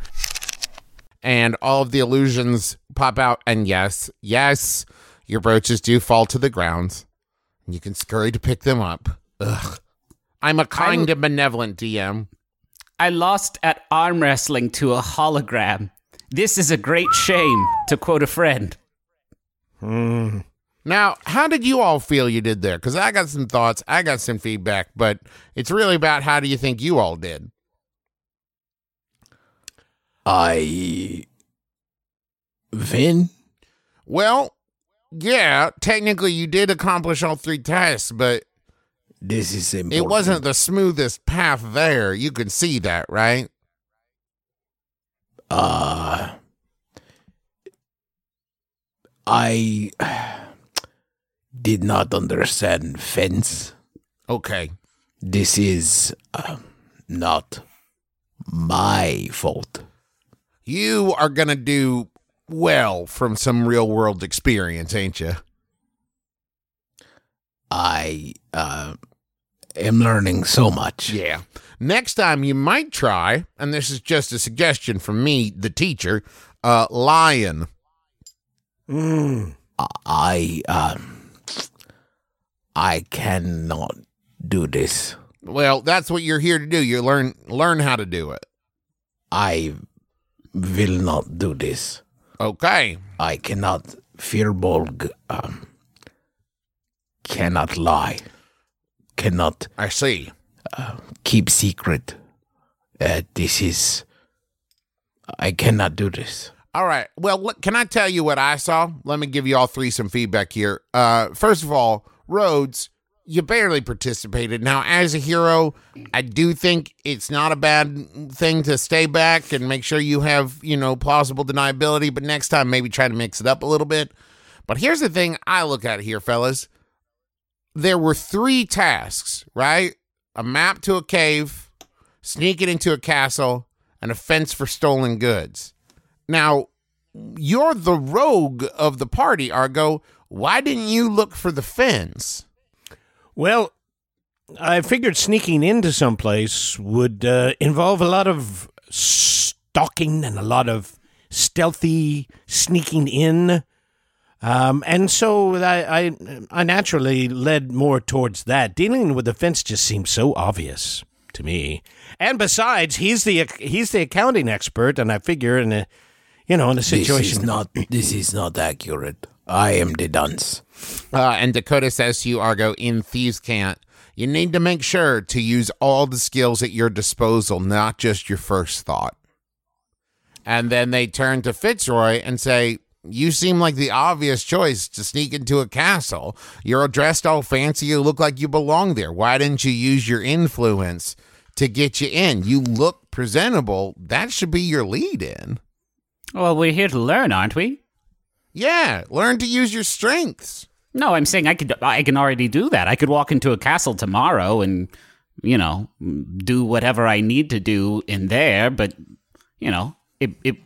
and all of the illusions pop out. And yes, yes, your brooches do fall to the ground. And you can scurry to pick them up. Ugh. I'm a kind and benevolent DM. I lost at arm wrestling to a hologram. This is a great shame, to quote a friend. Now, how did you all feel you did there? Because I got some thoughts, I got some feedback, but it's really about how do you think you all did? I win. Well, yeah, technically you did accomplish all three tasks, but This is important. it wasn't the smoothest path there. You can see that, right? Uh, I did not understand fence. Okay. This is uh, not my fault. You are going to do well from some real world experience, ain't you? I uh, am learning so much. Yeah. Next time you might try, and this is just a suggestion from me, the teacher, uh, lion. I um, I cannot do this. Well, that's what you're here to do. You learn learn how to do it. I will not do this. Okay. I cannot. Firbolg um, cannot lie. Cannot I see. keep secret. Uh, this is. I cannot do this. All right. Well, look, can I tell you what I saw? Let me give you all three some feedback here. Uh, first of all, Rhodes, you barely participated. Now, as a hero, I do think it's not a bad thing to stay back and make sure you have, you know, plausible deniability. But next time, maybe try to mix it up a little bit. But here's the thing I look at here, fellas. there were three tasks, right? A map to a cave, sneaking into a castle, and a fence for stolen goods. Now, you're the rogue of the party, Argo. Why didn't you look for the fence? Well, I figured sneaking into someplace would uh, involve a lot of stalking and a lot of stealthy sneaking in. Um, and so I, I, I naturally led more towards that. Dealing with the fence just seems so obvious to me. And besides, he's the he's the accounting expert, and I figure in a you know in a situation This is not. This is not accurate. I am the dunce. Uh, and Dakota says to you, Argo, in Thieves' Cant, you need to make sure to use all the skills at your disposal, not just your first thought. And then they turn to Fitzroy and say, You seem like the obvious choice to sneak into a castle. You're dressed all fancy. You look like you belong there. Why didn't you use your influence to get you in? You look presentable. That should be your lead in. Well, we're here to learn, aren't we? Yeah, learn to use your strengths. No, I'm saying I could. I can already do that. I could walk into a castle tomorrow and, you know, do whatever I need to do in there. But, you know, it. it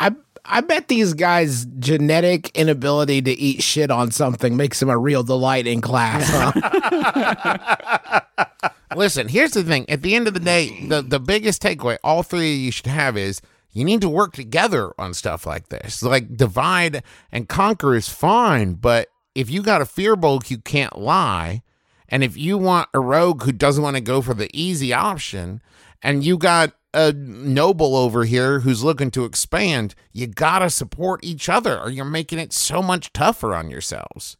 I I bet these guys' genetic inability to eat shit on something makes them a real delight in class. Huh? Listen, here's the thing. At the end of the day, the, the biggest takeaway all three of you should have is you need to work together on stuff like this. Like divide and conquer is fine, but if you got a firbolg you can't lie, and if you want a rogue who doesn't want to go for the easy option, and you got a noble over here who's looking to expand, you gotta support each other, or you're making it so much tougher on yourselves.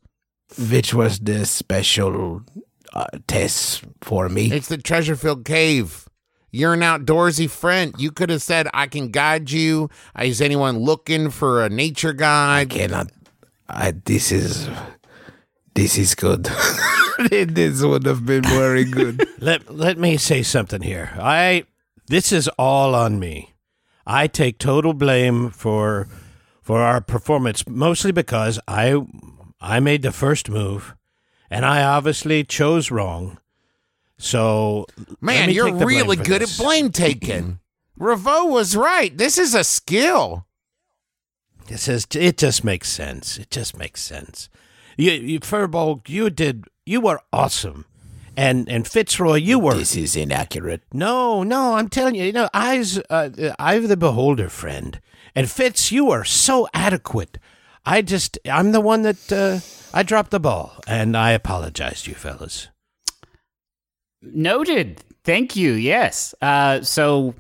Which was the special uh, test for me? It's the treasure filled cave. You're an outdoorsy friend. You could have said, I can guide you. Uh, is anyone looking for a nature guide? I cannot. I, this is this is good. this would have been very good. let let me say something here. I this is all on me. I take total blame for for our performance mostly because I I made the first move and I obviously chose wrong. So Man, you're take the blame really good this. at blame taking. Revo was right. This is a skill. It says it just makes sense. It just makes sense. You, you Firbolg, you did you were awesome. And and Fitzroy, you were this is inaccurate. No, no, I'm telling you, you know, I's, uh, I'm the beholder, friend. And Fitz, you are so adequate. I just, I'm the one that, uh, I dropped the ball, and I apologize to you fellas. Noted. Thank you. Yes. Uh, so,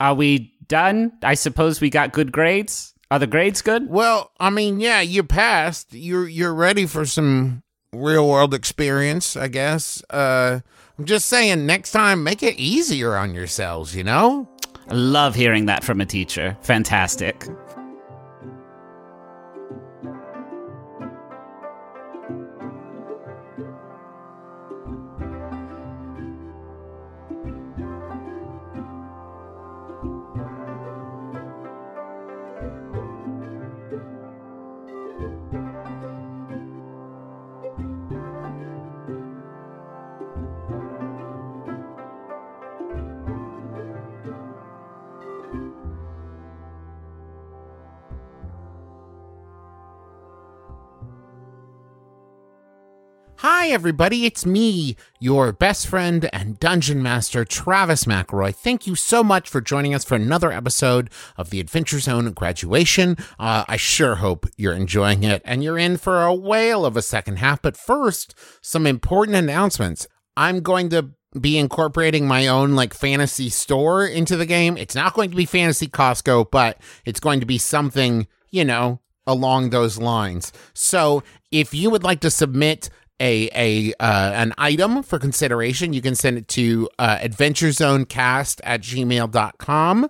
are we done? I suppose we got good grades. Are the grades good? Well, I mean, yeah, you passed. You're you're ready for some real world experience, I guess. Uh I'm just saying next time make it easier on yourselves, you know? I love hearing that from a teacher. Fantastic. Hi, everybody. It's me, your best friend and dungeon master, Travis McElroy. Thank you so much for joining us for another episode of the Adventure Zone graduation. Uh, I sure hope you're enjoying it and you're in for a whale of a second half. But first, some important announcements. I'm going to be incorporating my own like fantasy store into the game. It's not going to be Fantasy Costco, but it's going to be something, you know, along those lines. So if you would like to submit a a uh, an item for consideration, you can send it to uh, adventurezonecast at gmail.com.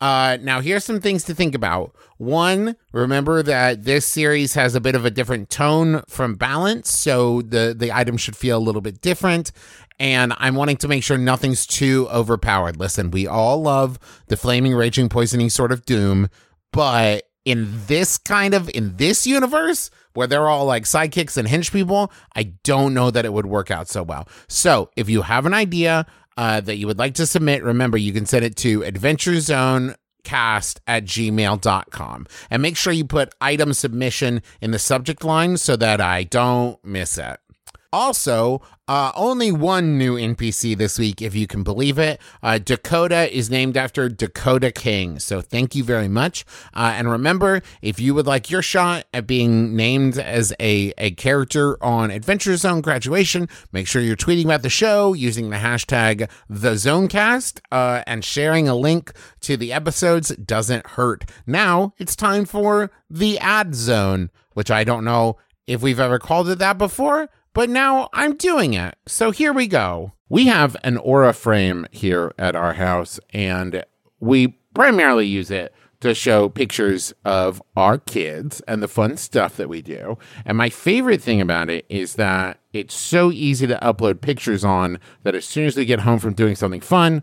Uh, now, here's some things to think about. One, remember that this series has a bit of a different tone from balance, so the the item should feel a little bit different. And I'm wanting to make sure nothing's too overpowered. Listen, we all love the flaming, raging, poisoning sort of doom, but in this kind of in this universe where they're all like sidekicks and hinge people, I don't know that it would work out so well. So if you have an idea uh, that you would like to submit, remember you can send it to Adventure Zone cast at gmail.com and make sure you put item submission in the subject line so that I don't miss it. Also, uh, only one new NPC this week, if you can believe it. Uh, Dakota is named after Dakota King. So thank you very much. Uh, and remember, if you would like your shot at being named as a, a character on Adventure Zone graduation, make sure you're tweeting about the show using the hashtag TheZonecast uh, and sharing a link to the episodes doesn't hurt. Now it's time for the ad zone, which I don't know if we've ever called it that before but now I'm doing it. So here we go. We have an Aura frame here at our house, and we primarily use it to show pictures of our kids and the fun stuff that we do. And my favorite thing about it is that it's so easy to upload pictures on that as soon as we get home from doing something fun,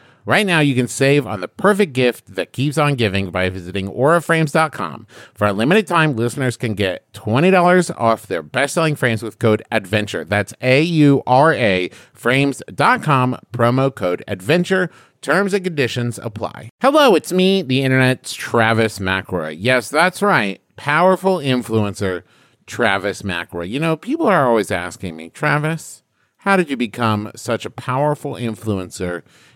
Right now, you can save on the perfect gift that keeps on giving by visiting auraframes.com. For a limited time, listeners can get $20 off their best selling frames with code ADVENTURE. That's A U R A frames.com, promo code ADVENTURE. Terms and conditions apply. Hello, it's me, the internet's Travis McElroy. Yes, that's right. Powerful influencer, Travis McElroy. You know, people are always asking me, Travis, how did you become such a powerful influencer?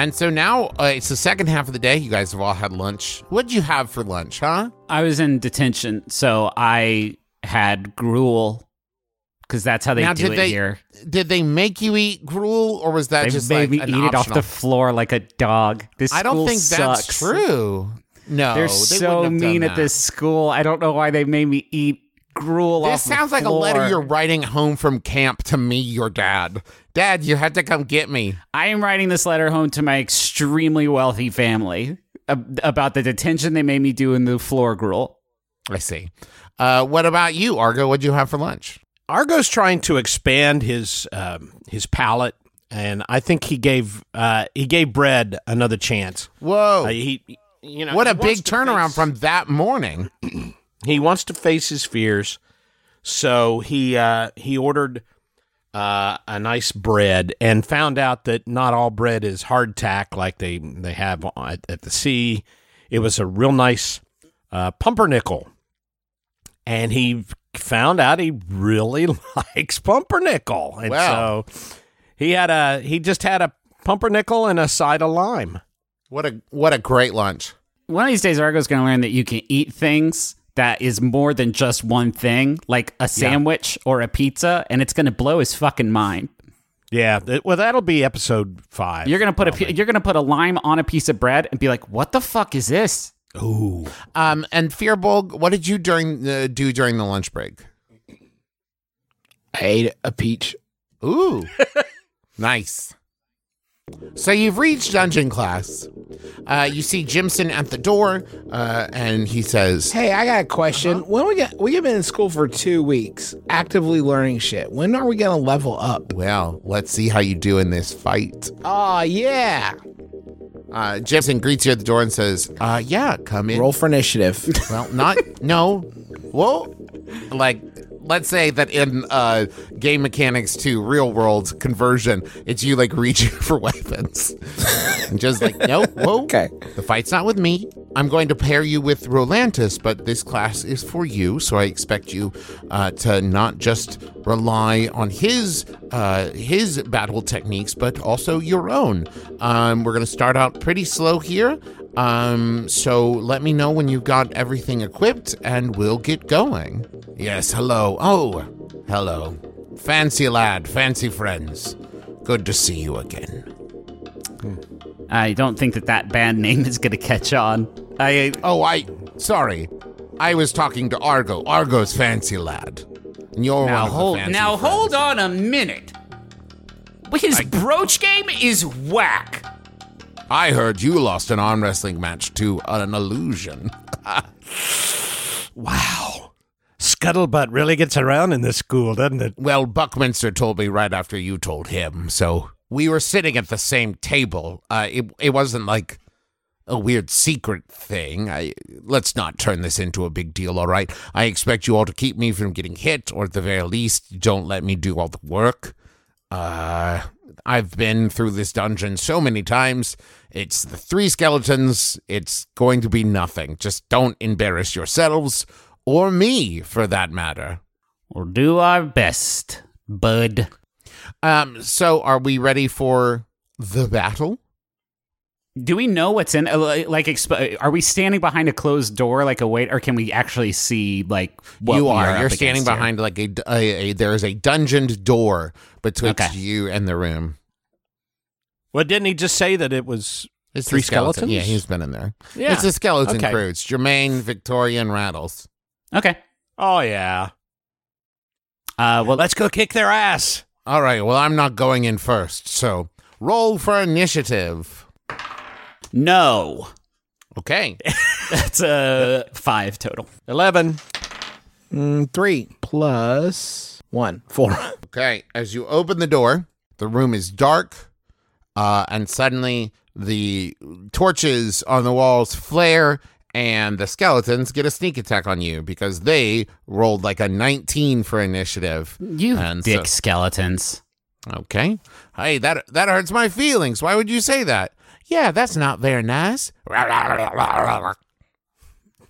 And so now uh, it's the second half of the day. You guys have all had lunch. What'd you have for lunch, huh? I was in detention, so I had gruel because that's how they Now, do did it they- here. Did they make you eat gruel, or was that They just made like me eat it off the floor like a dog. This I don't think that's true. No, They're they so mean at this school. I don't know why they made me eat gruel off This sounds like a letter you're writing home from camp to me, your dad. Dad, you had to come get me. I am writing this letter home to my extremely wealthy family about the detention they made me do in the floor gruel. I see. Uh, what about you, Argo? What'd you have for lunch? Argo's trying to expand his um, his palate, and I think he gave uh, he gave bread another chance. Whoa. Uh, he, you know, what a big turnaround face- from that morning. he wants to face his fears, so he uh, he ordered uh, a nice bread and found out that not all bread is hardtack like they they have at, at the sea. It was a real nice uh, pumpernickel, and he found out he really likes pumpernickel, and Wow. so he had a he just had a pumpernickel and a side of lime. What a what a great lunch. One of these days, Argo's going to learn that you can eat things that is more than just one thing, like a sandwich or a pizza, and it's going to blow his fucking mind. Yeah, well, that'll be episode five. You're gonna put a you're gonna put a lime on a piece of bread and be like, "What the fuck is this?" Ooh. Um, and Firbolg, what did you during uh, do during the lunch break? I ate a peach. Ooh, nice. So you've reached dungeon class. Uh, you see Jimson at the door, uh, and he says, Hey, I got a question. When we get we've been in school for two weeks, actively learning shit. When are we gonna level up? "Well, let's see how you do in this fight." Oh yeah. Uh, Jimson greets you at the door and says, uh, "Yeah, come in." Roll for initiative. Well, not no. Whoa, like let's say that in uh, game mechanics to real world conversion, it's you like reaching for weapons, and just like no, whoa. Okay. The fight's not with me. I'm going to pair you with Rolandus, but this class is for you, so I expect you uh, to not just rely on his uh, his battle techniques, but also your own. Um, we're going to start out pretty slow here. Um, so let me know when you've got everything equipped, and we'll get going. Yes, hello. Oh, hello. Fancy lad, fancy friends. Good to see you again. I don't think that that band name is gonna catch on. I Oh, I. Sorry. I was talking to Argo. Argo's fancy lad. And you're one now of the hold fancy now friends. hold on a minute. His brooch game is whack. I heard you lost an arm wrestling match to an illusion. Wow. Scuttlebutt really gets around in this school, doesn't it? Well, Buckminster told me right after you told him, so we were sitting at the same table. Uh, it it wasn't like a weird secret thing. I let's not turn this into a big deal, all right? I expect you all to keep me from getting hit, or at the very least, don't let me do all the work. Uh, I've been through this dungeon so many times. It's the three skeletons. It's going to be nothing. Just don't embarrass yourselves, or me, for that matter. We'll do our best, bud. Um, so are we ready for the battle? Do we know what's in? uh, Like, exp- are we standing behind a closed door like a wait, or can we actually see like what you are. up You're standing against here? behind like a, a, a there is a dungeoned door between Okay. you and the room. Well, didn't he just say that it was It's Three the skeleton. skeletons? Yeah, he's been in there. Yeah. It's a skeleton Okay. crew. It's Jermaine, Victoria, and Rattles. Okay. Oh yeah. Uh, well, Let's go kick their ass. All right. Well, I'm not going in first, so roll for initiative. no. Okay. That's a five total. Eleven. Mm, three plus one. Four. Okay, as you open the door, the room is dark, uh, and suddenly the torches on the walls flare, and the skeletons get a sneak attack on you because they rolled like a 19 for initiative. You And dick so- skeletons. Okay, hey, that that hurts my feelings. Why would you say that? Yeah, that's not very nice.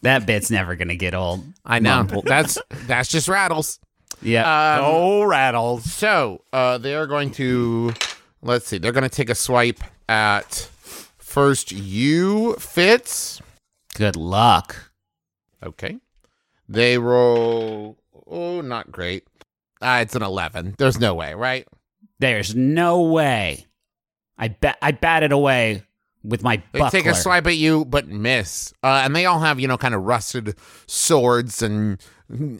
That bit's never gonna get old. I know that's that's just rattles. Yeah. Um, oh, rattles. So uh, they are going to, let's see, they're going to take a swipe at first you, Fitz. Good luck. Okay. They roll. Oh, not great. Uh, it's an 11. There's no way, right? There's no way. I bet I batted away with my They take a swipe at you, but miss. Uh, and they all have, you know, kind of rusted swords and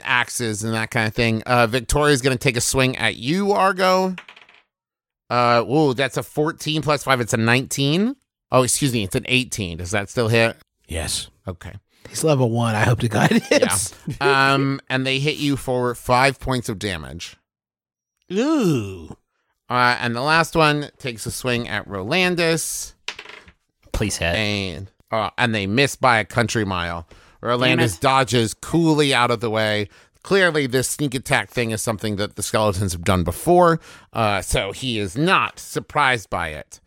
axes and that kind of thing. Uh, Victoria's going to take a swing at you, Argo. Uh, whoa, that's a 14 plus 5. It's a 19. Oh, excuse me. It's an 18. Does that still hit? Yes. Okay. He's level one. I hope to God it Yeah. um, and they hit you for five points of damage. Ooh. Uh, and the last one takes a swing at Rolandus. Please hit. and uh, and they miss by a country mile. Damn Rolandus it. dodges coolly out of the way. Clearly, this sneak attack thing is something that the skeletons have done before, uh, so he is not surprised by it.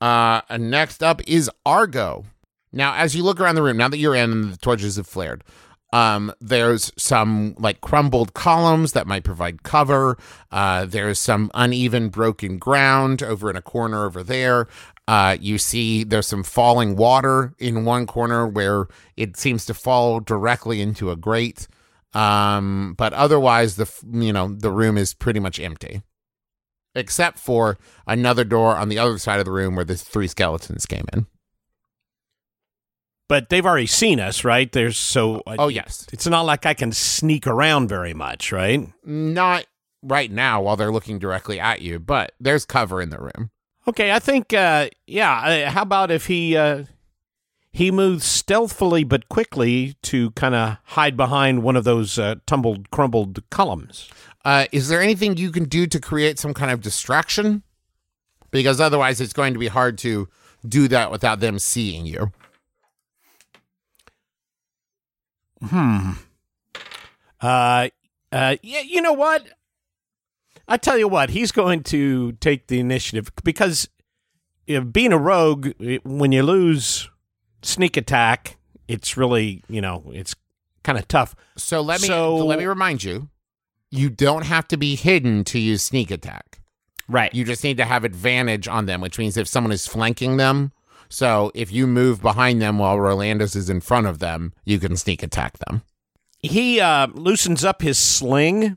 Uh, next up is Argo. Now, as you look around the room, now that you're in and the torches have flared, um, there's some like crumbled columns that might provide cover. Uh, there's some uneven, broken ground over in a corner over there. Uh, you see there's some falling water in one corner where it seems to fall directly into a grate. Um, but otherwise, the you know the room is pretty much empty, except for another door on the other side of the room where the three skeletons came in. But they've already seen us, right? There's so. Oh yes, It's not like I can sneak around very much, right? not right now while they're looking directly at you, but there's cover in the room. Okay, I think. Uh, yeah. Uh, how about if he uh, he moves stealthily but quickly to kind of hide behind one of those uh, tumbled, crumbled columns? Uh, is there anything you can do to create some kind of distraction? Because otherwise, it's going to be hard to do that without them seeing you. Hmm. Uh, uh, yeah, you know what? I tell you what, he's going to take the initiative because you know, being a rogue, when you lose sneak attack, it's really, you know, it's kind of tough. So let me So- let me remind you, you don't have to be hidden to use sneak attack. right. You just need to have advantage on them, which means if someone is flanking them, so if you move behind them while Rolandus is in front of them, you can sneak attack them. He uh, loosens up his sling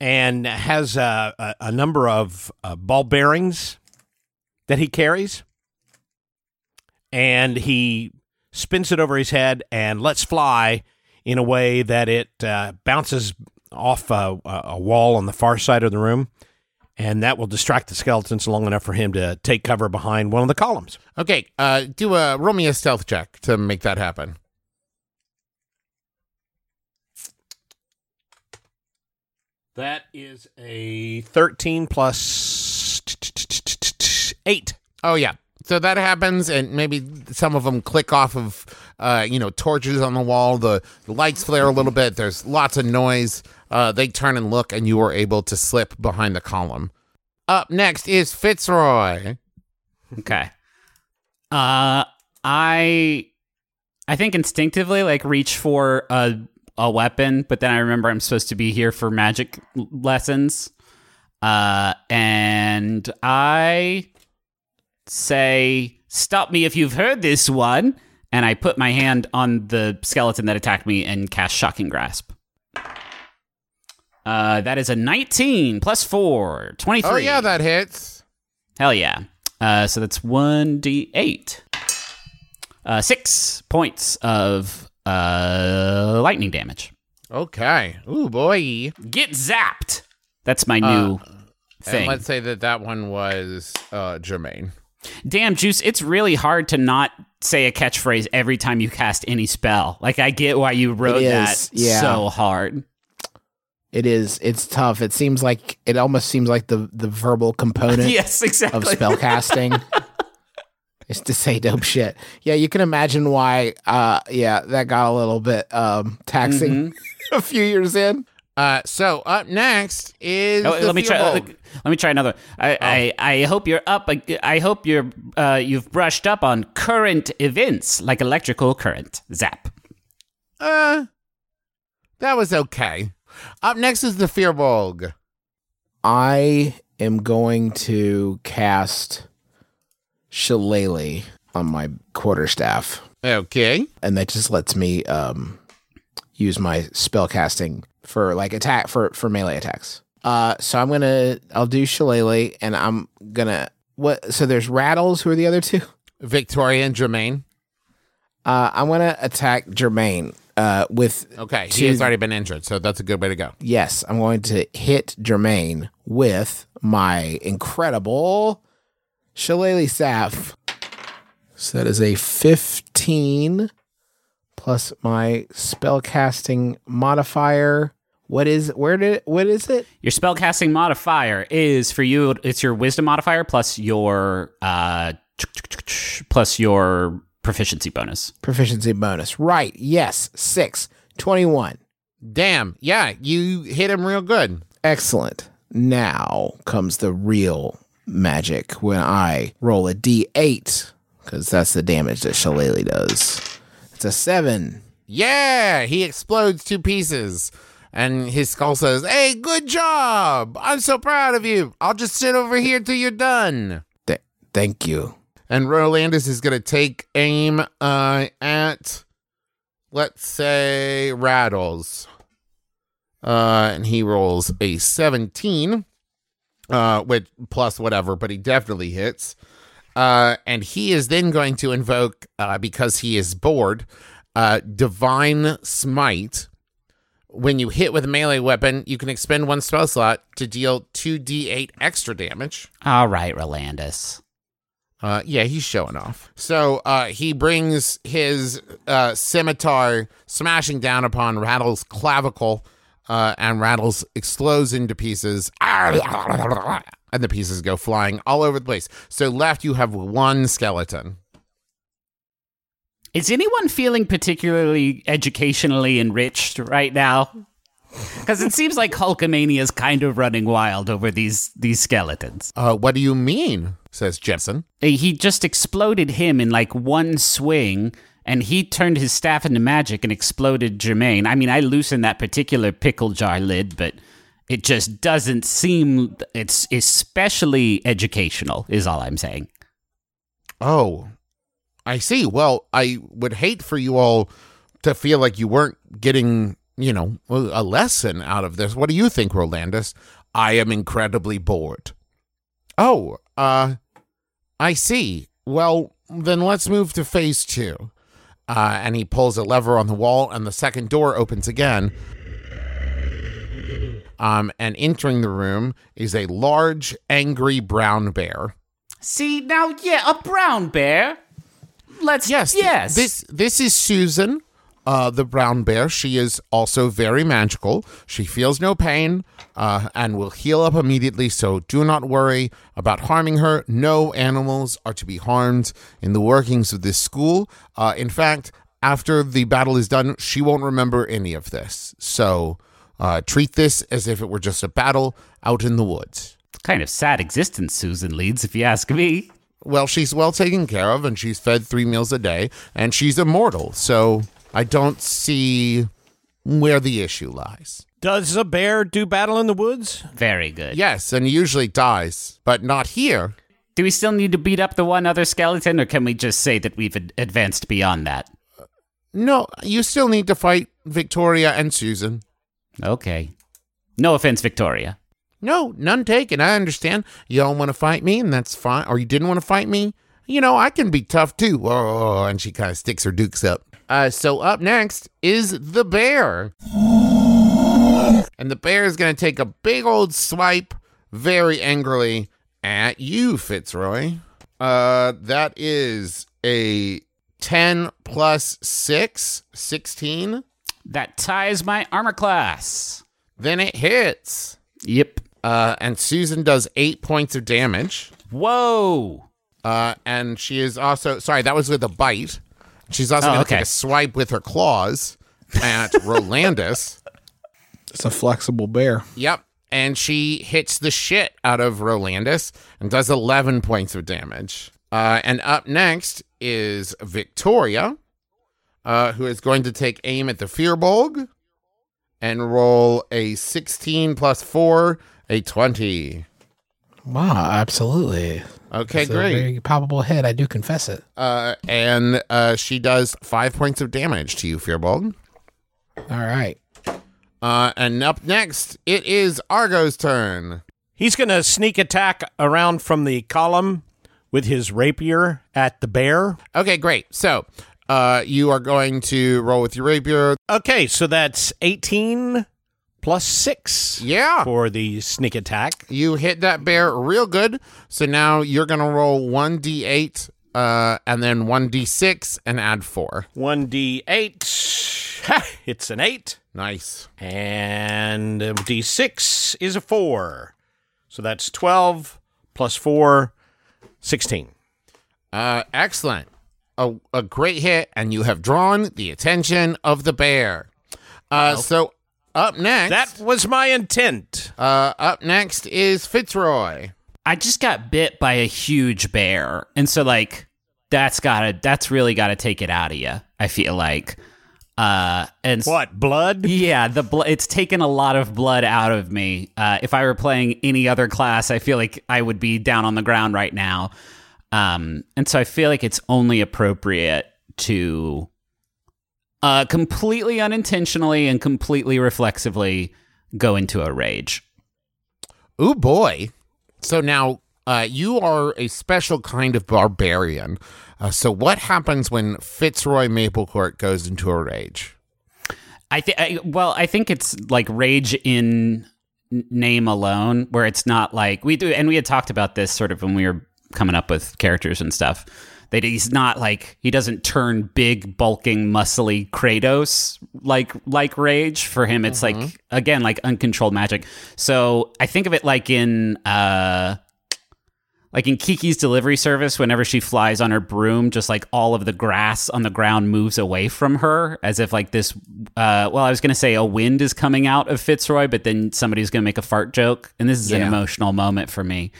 and has a, a, a number of uh, ball bearings that he carries. And he spins it over his head and lets fly in a way that it uh, bounces off a, a wall on the far side of the room. And that will distract the skeletons long enough for him to take cover behind one of the columns. Okay, uh, do a roll me a stealth check to make that happen. That is a 13 plus 8. Oh yeah. So that happens, and maybe some of them click off of, uh, you know, torches on the wall. The, the lights flare a little bit. There's lots of noise. Uh, they turn and look, and you are able to slip behind the column. Up next is Fitzroy. Okay. Uh I I think instinctively like reach for a a weapon, but then I remember I'm supposed to be here for magic lessons. Uh and I say stop me if you've heard this one and I put my hand on the skeleton that attacked me and cast shocking grasp. Uh that is a 19 plus 4, 23. Oh yeah, that hits. Hell yeah. Uh, so that's 1d8. Uh, six points of uh, lightning damage. Okay. Ooh boy. Get zapped. That's my new And thing. let's say that that one was uh, Jermaine. Damn, Juice, it's really hard to not say a catchphrase every time you cast any spell. Like, I get why you wrote that yeah. so hard. It is. It's tough. It seems like it almost seems like the the verbal component yes, exactly. of spell casting is to say dope shit. Yeah, you can imagine why. Uh, yeah, that got a little bit um taxing a few years in. Uh, so up next is Oh, the let me try. Firbolg. Let, let me try another. I, I, I hope you're up. I hope you're uh, you've brushed up on current events like electrical current. Zap. Uh, that was okay. Up next is the Firbolg. I am going to cast shillelagh on my quarterstaff, Okay. and that just lets me um, use my spell casting for like attack for for melee attacks. Uh, so I'm gonna I'll do shillelagh, and I'm gonna what? So there's rattles. Who are the other two? Victoria and Jermaine. Uh, I'm gonna attack Jermaine. Uh, with Okay. Two- He has already been injured, so that's a good way to go. yes, I'm going to hit Jermaine with my incredible shillelagh staff. So that is a 15 plus my spellcasting modifier. What is where did what is it? Your spellcasting modifier is for you. It's your wisdom modifier plus your uh plus your proficiency bonus. Proficiency bonus. Right. Yes. 6. 21. Damn. Yeah, you hit him real good. Excellent. Now comes the real magic when I roll a d8 because that's the damage that Shillelagh does. A 7. Yeah, he explodes two pieces. And his skull says, Hey, good job. I'm so proud of you. I'll just sit over here till you're done. Th- thank you. And Rolandus is going to take aim uh, at, let's say, Rattles. Uh, and he rolls a 17, uh, with plus whatever, but he definitely hits. Uh, and he is then going to invoke, uh, because he is bored, uh, Divine Smite. When you hit with a melee weapon, you can expend one spell slot to deal 2d8 extra damage. All right, Rolandus. Uh, yeah, he's showing off. So uh, he brings his uh, scimitar smashing down upon Rattle's clavicle, uh, and Rattles explodes into pieces. And the pieces go flying all over the place. So left, you have one skeleton. Is anyone feeling particularly educationally enriched right now? Because it seems like Hulkamania is kind of running wild over these these skeletons. Uh, what do you mean? Says Jensen. He just exploded him in like one swing, and he turned his staff into magic and exploded Jermaine. I mean, I loosened that particular pickle jar lid, but it just doesn't seem it's especially educational. Is all I'm saying. Oh, I see. Well, I would hate for you all to feel like you weren't getting, you know, a lesson out of this. What do you think, Rolandus? I am incredibly bored. Oh, uh, I see. Well, then let's move to phase two. Uh, and he pulls a lever on the wall, and the second door opens again. Um, and entering the room is a large, angry brown bear. See now, yeah, a brown bear. Let's Yes. yes. This this is Susan, uh, the brown bear. She is also very magical. She feels no pain, uh, and will heal up immediately. So do not worry about harming her. No animals are to be harmed in the workings of this school. Uh, in fact, after the battle is done, she won't remember any of this. So uh, treat this as if it were just a battle out in the woods. kind of sad existence Susan leads, if you ask me. Well, she's well taken care of and she's fed three meals a day and she's immortal. So I don't see where the issue lies. Does a bear do battle in the woods? Very good. Yes, and usually dies, but not here. Do we still need to beat up the one other skeleton, or can we just say that we've ad- advanced beyond that? No, you still need to fight Victoria and Susan. Okay. No offense, Victoria. No, none taken. I understand. You don't want to fight me, and that's fine. Or you didn't want to fight me. You know, I can be tough too. Oh, and she kind of sticks her dukes up. Uh, so up next is the bear. And the bear is going to take a big old swipe very angrily at you, Fitzroy. Uh, that is a 10 plus 6, 16. That ties my armor class. Then it hits. Yep. Uh, and Susan does eight points of damage. Whoa. Uh, and she is also sorry, that was with a bite. She's also Oh, going to okay. take a swipe with her claws at Rolandus. It's a flexible bear. Yep. And she hits the shit out of Rolandus and does 11 points of damage. Uh, and up next is Victoria, uh, who is going to take aim at the Firbolg and roll a 16 plus 4, a 20. Wow, absolutely. Okay, It's a great. very palpable hit. I do confess it. Uh, and uh, she does five points of damage to you, Firbolg. All right. Uh, and up next, it is Argo's turn. He's going to sneak attack around from the column with his rapier at the bear. Okay, great. So uh, you are going to roll with your rapier. Okay, so that's 18 plus 6 Yeah. for the sneak attack. You hit that bear real good. So now you're going to roll 1d8 uh, and then 1d6 and add 4. 1d8. Ha, it's an 8. Nice. And d6 is a 4. So that's 12 plus 4, 16. Uh, excellent. A, a great hit, and you have drawn the attention of the bear. Uh, so up next, That was my intent. uh, up next is Fitzroy. I just got bit by a huge bear, and so like that's gotta that's really gotta take it out of you. I feel like, uh, and What, blood? Yeah, the bl- it's taken a lot of blood out of me. Uh, if I were playing any other class, I feel like I would be down on the ground right now. Um, and so I feel like it's only appropriate to uh, completely unintentionally and completely reflexively go into a rage. Oh boy. So now uh, you are a special kind of barbarian. Uh, so what happens when Fitzroy Maplecourt goes into a rage? I think. Well, I think it's like rage in name alone, where it's not like we do. And we had talked about this sort of when we were coming up with characters and stuff. That he's not like he doesn't turn big, bulking, muscly Kratos like like rage. For him, it's like again like uncontrolled magic. So I think of it like in uh like in Kiki's delivery service, whenever she flies on her broom, just like all of the grass on the ground moves away from her, as if like this. Uh, well, I was going to say a wind is coming out of Fitzroy, but then somebody's going to make a fart joke, and this is an emotional moment for me.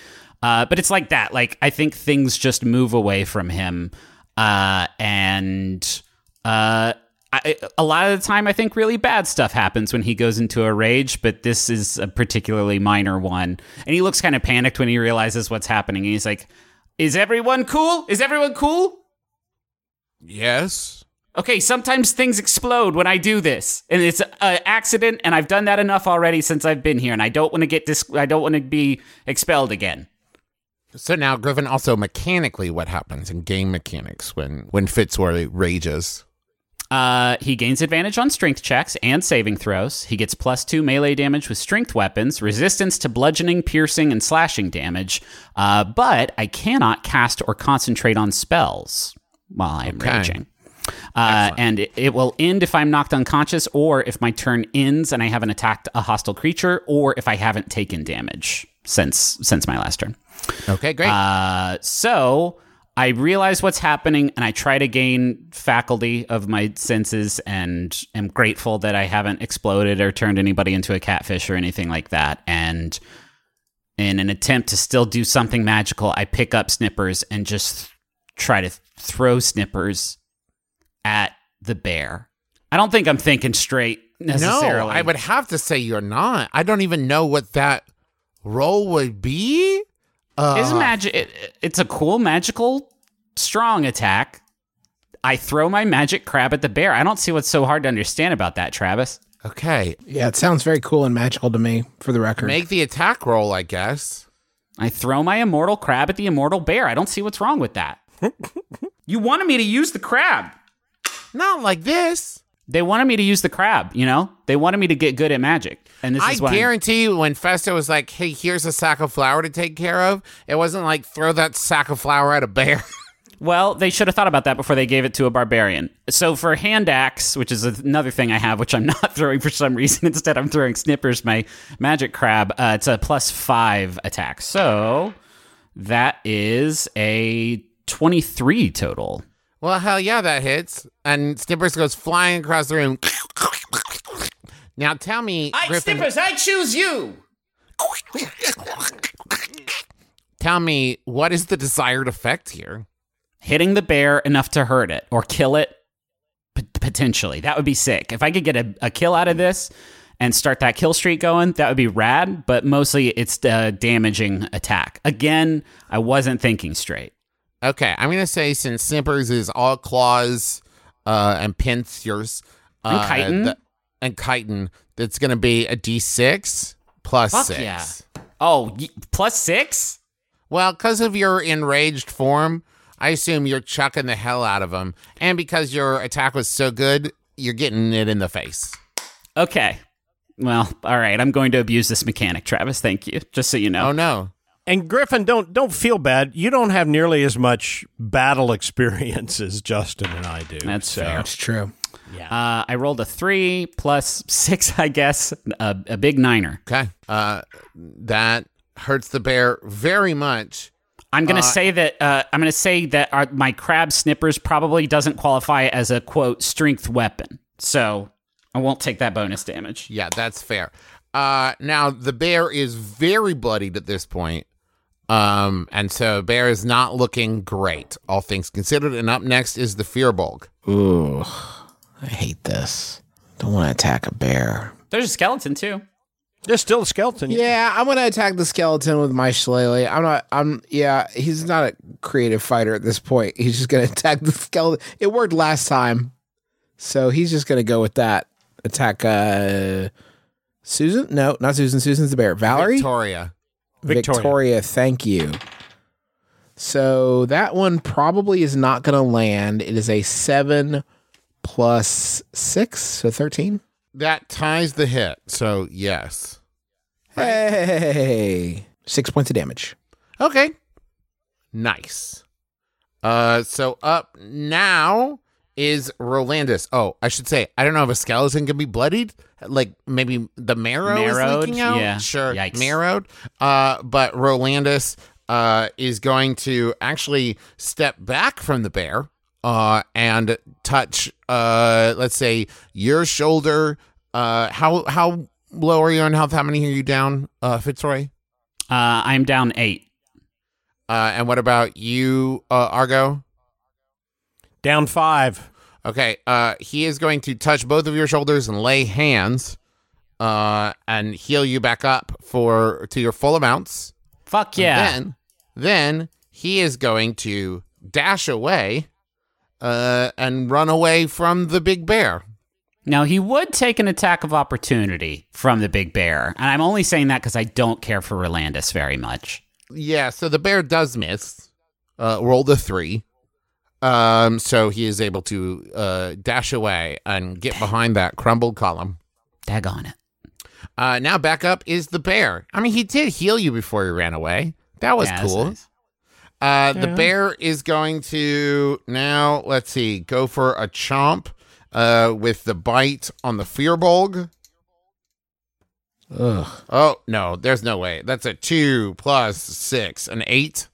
Uh, but it's like that. Like I think things just move away from him, uh, and uh, I, a lot of the time, I think really bad stuff happens when he goes into a rage, but this is a particularly minor one. And he looks kind of panicked when he realizes what's happening. And he's like, Is everyone cool? Is everyone cool? Yes. Okay, sometimes things explode when I do this, and it's an accident, and I've done that enough already since I've been here, and I don't want to get dis- I don't want to be expelled again. So now, Griffin, also mechanically, what happens in game mechanics when when Fitzroy rages? Uh, he gains advantage on strength checks and saving throws. He gets plus two melee damage with strength weapons, resistance to bludgeoning, piercing, and slashing damage. Uh, but I cannot cast or concentrate on spells while I'm Okay. raging. Uh, and it, it will end if I'm knocked unconscious, or if my turn ends and I haven't attacked a hostile creature, or if I haven't taken damage since since my last turn. Okay, great. Uh, so I realize what's happening and I try to gain faculty of my senses and am grateful that I haven't exploded or turned anybody into a catfish or anything like that. And in an attempt to still do something magical, I pick up Snippers and just try to throw Snippers at the bear. I don't think I'm thinking straight necessarily. no, I would have to say you're not. I don't even know what that role would be. Uh, It's magic. It, it's a cool magical strong attack. I throw my magic crab at the bear. I don't see what's so hard to understand about that, Travis. okay, Yeah, it sounds very cool and magical to me, for the record. make the attack roll, I guess. I throw my immortal crab at the immortal bear. I don't see what's wrong with that. you wanted me to use the crab. Not like this. They wanted me to use the crab, you know? They wanted me to get good at magic. And this I is what I'm- guarantee you, when Festo was like, "Hey, here's a sack of flour to take care of," it wasn't like throw that sack of flour at a bear. Well, they should have thought about that before they gave it to a barbarian. So for hand axe, which is another thing I have, which I'm not throwing for some reason, instead I'm throwing snippers, my magic crab. Uh, it's a plus five attack. So that is a twenty-three total. Well, hell yeah, that hits. And Snippers goes flying across the room. Now tell me, I, Griffin, I choose you. tell me what is the desired effect here? Hitting the bear enough to hurt it or kill it, p- potentially. That would be sick. If I could get a, a kill out of this and start that kill streak going, that would be rad. But mostly it's a damaging attack. Again, I wasn't thinking straight. Okay, I'm gonna say since Snippers is all claws uh, and pincers And uh, chitin. th- and chitin, that's gonna be a D6 plus Fuck six. yeah. Oh, y- plus six? Well, because of your enraged form, I assume you're chucking the hell out of him, and because your attack was so good, you're getting it in the face. Okay. Well, all right. I'm going to abuse this mechanic, Travis. Thank you. Just so you know. Oh no! And Griffin, don't don't feel bad. You don't have nearly as much battle experience as Justin and I do. That's so. fair. It's true. Uh, I rolled a three plus six, I guess, a, a big niner. Okay, uh, that hurts the bear very much. I'm Uh, gonna say that uh, I'm gonna say that our, my crab snippers probably doesn't qualify as a quote strength weapon, so I won't take that bonus damage. Yeah, that's fair. Uh, now the bear is very bloodied at this point. Um, and so bear is not looking great, all things considered. And up next is the Firbolg. Ooh, I hate this. Don't want to attack a bear. There's a skeleton too. There's still a skeleton. Yeah, I'm gonna attack the skeleton with my shillelagh. I'm not. I'm. Yeah, he's not a creative fighter at this point. He's just gonna attack the skeleton. It worked last time, so he's just gonna go with that. Attack. uh Susan? No, not Susan. Susan's the bear. Valerie. Victoria. Victoria. Victoria, thank you. So that one probably is not going to land. It is a seven plus six, so 13. That ties the hit. So, yes. Hey, six points of damage. Okay. Nice. Uh, so up now is Rolandus. Oh, I should say, I don't know if a skeleton can be bloodied. Like maybe the marrow Marrowed? is leaking out. Yeah. Sure. Yikes. Marrowed. Uh, but Rolandus uh, is going to actually step back from the bear uh, and touch, uh, let's say, your shoulder. Uh, how how low are you on health? How many are you down, uh, Fitzroy? Uh, I'm down eight. Uh, and what about you, uh, Argo? Down five. Okay, uh, he is going to touch both of your shoulders and lay hands, uh, and heal you back up for to your full amounts. Fuck yeah. Then, then he is going to dash away, uh, and run away from the big bear. Now he would take an attack of opportunity from the big bear, and I'm only saying that because I don't care for Rolandus very much. Yeah, so the bear does miss. Uh, roll the three. Um, so he is able to uh, dash away and get behind that crumbled column. Daggone it. Uh, now back up is the bear. I mean, he did heal you before he ran away. That was Yeah, that's cool. nice. Uh, the bear is going to now, let's see, go for a chomp uh, with the bite on the Firbolg. Ugh. Oh, no, there's no way. That's a two plus six, an eight.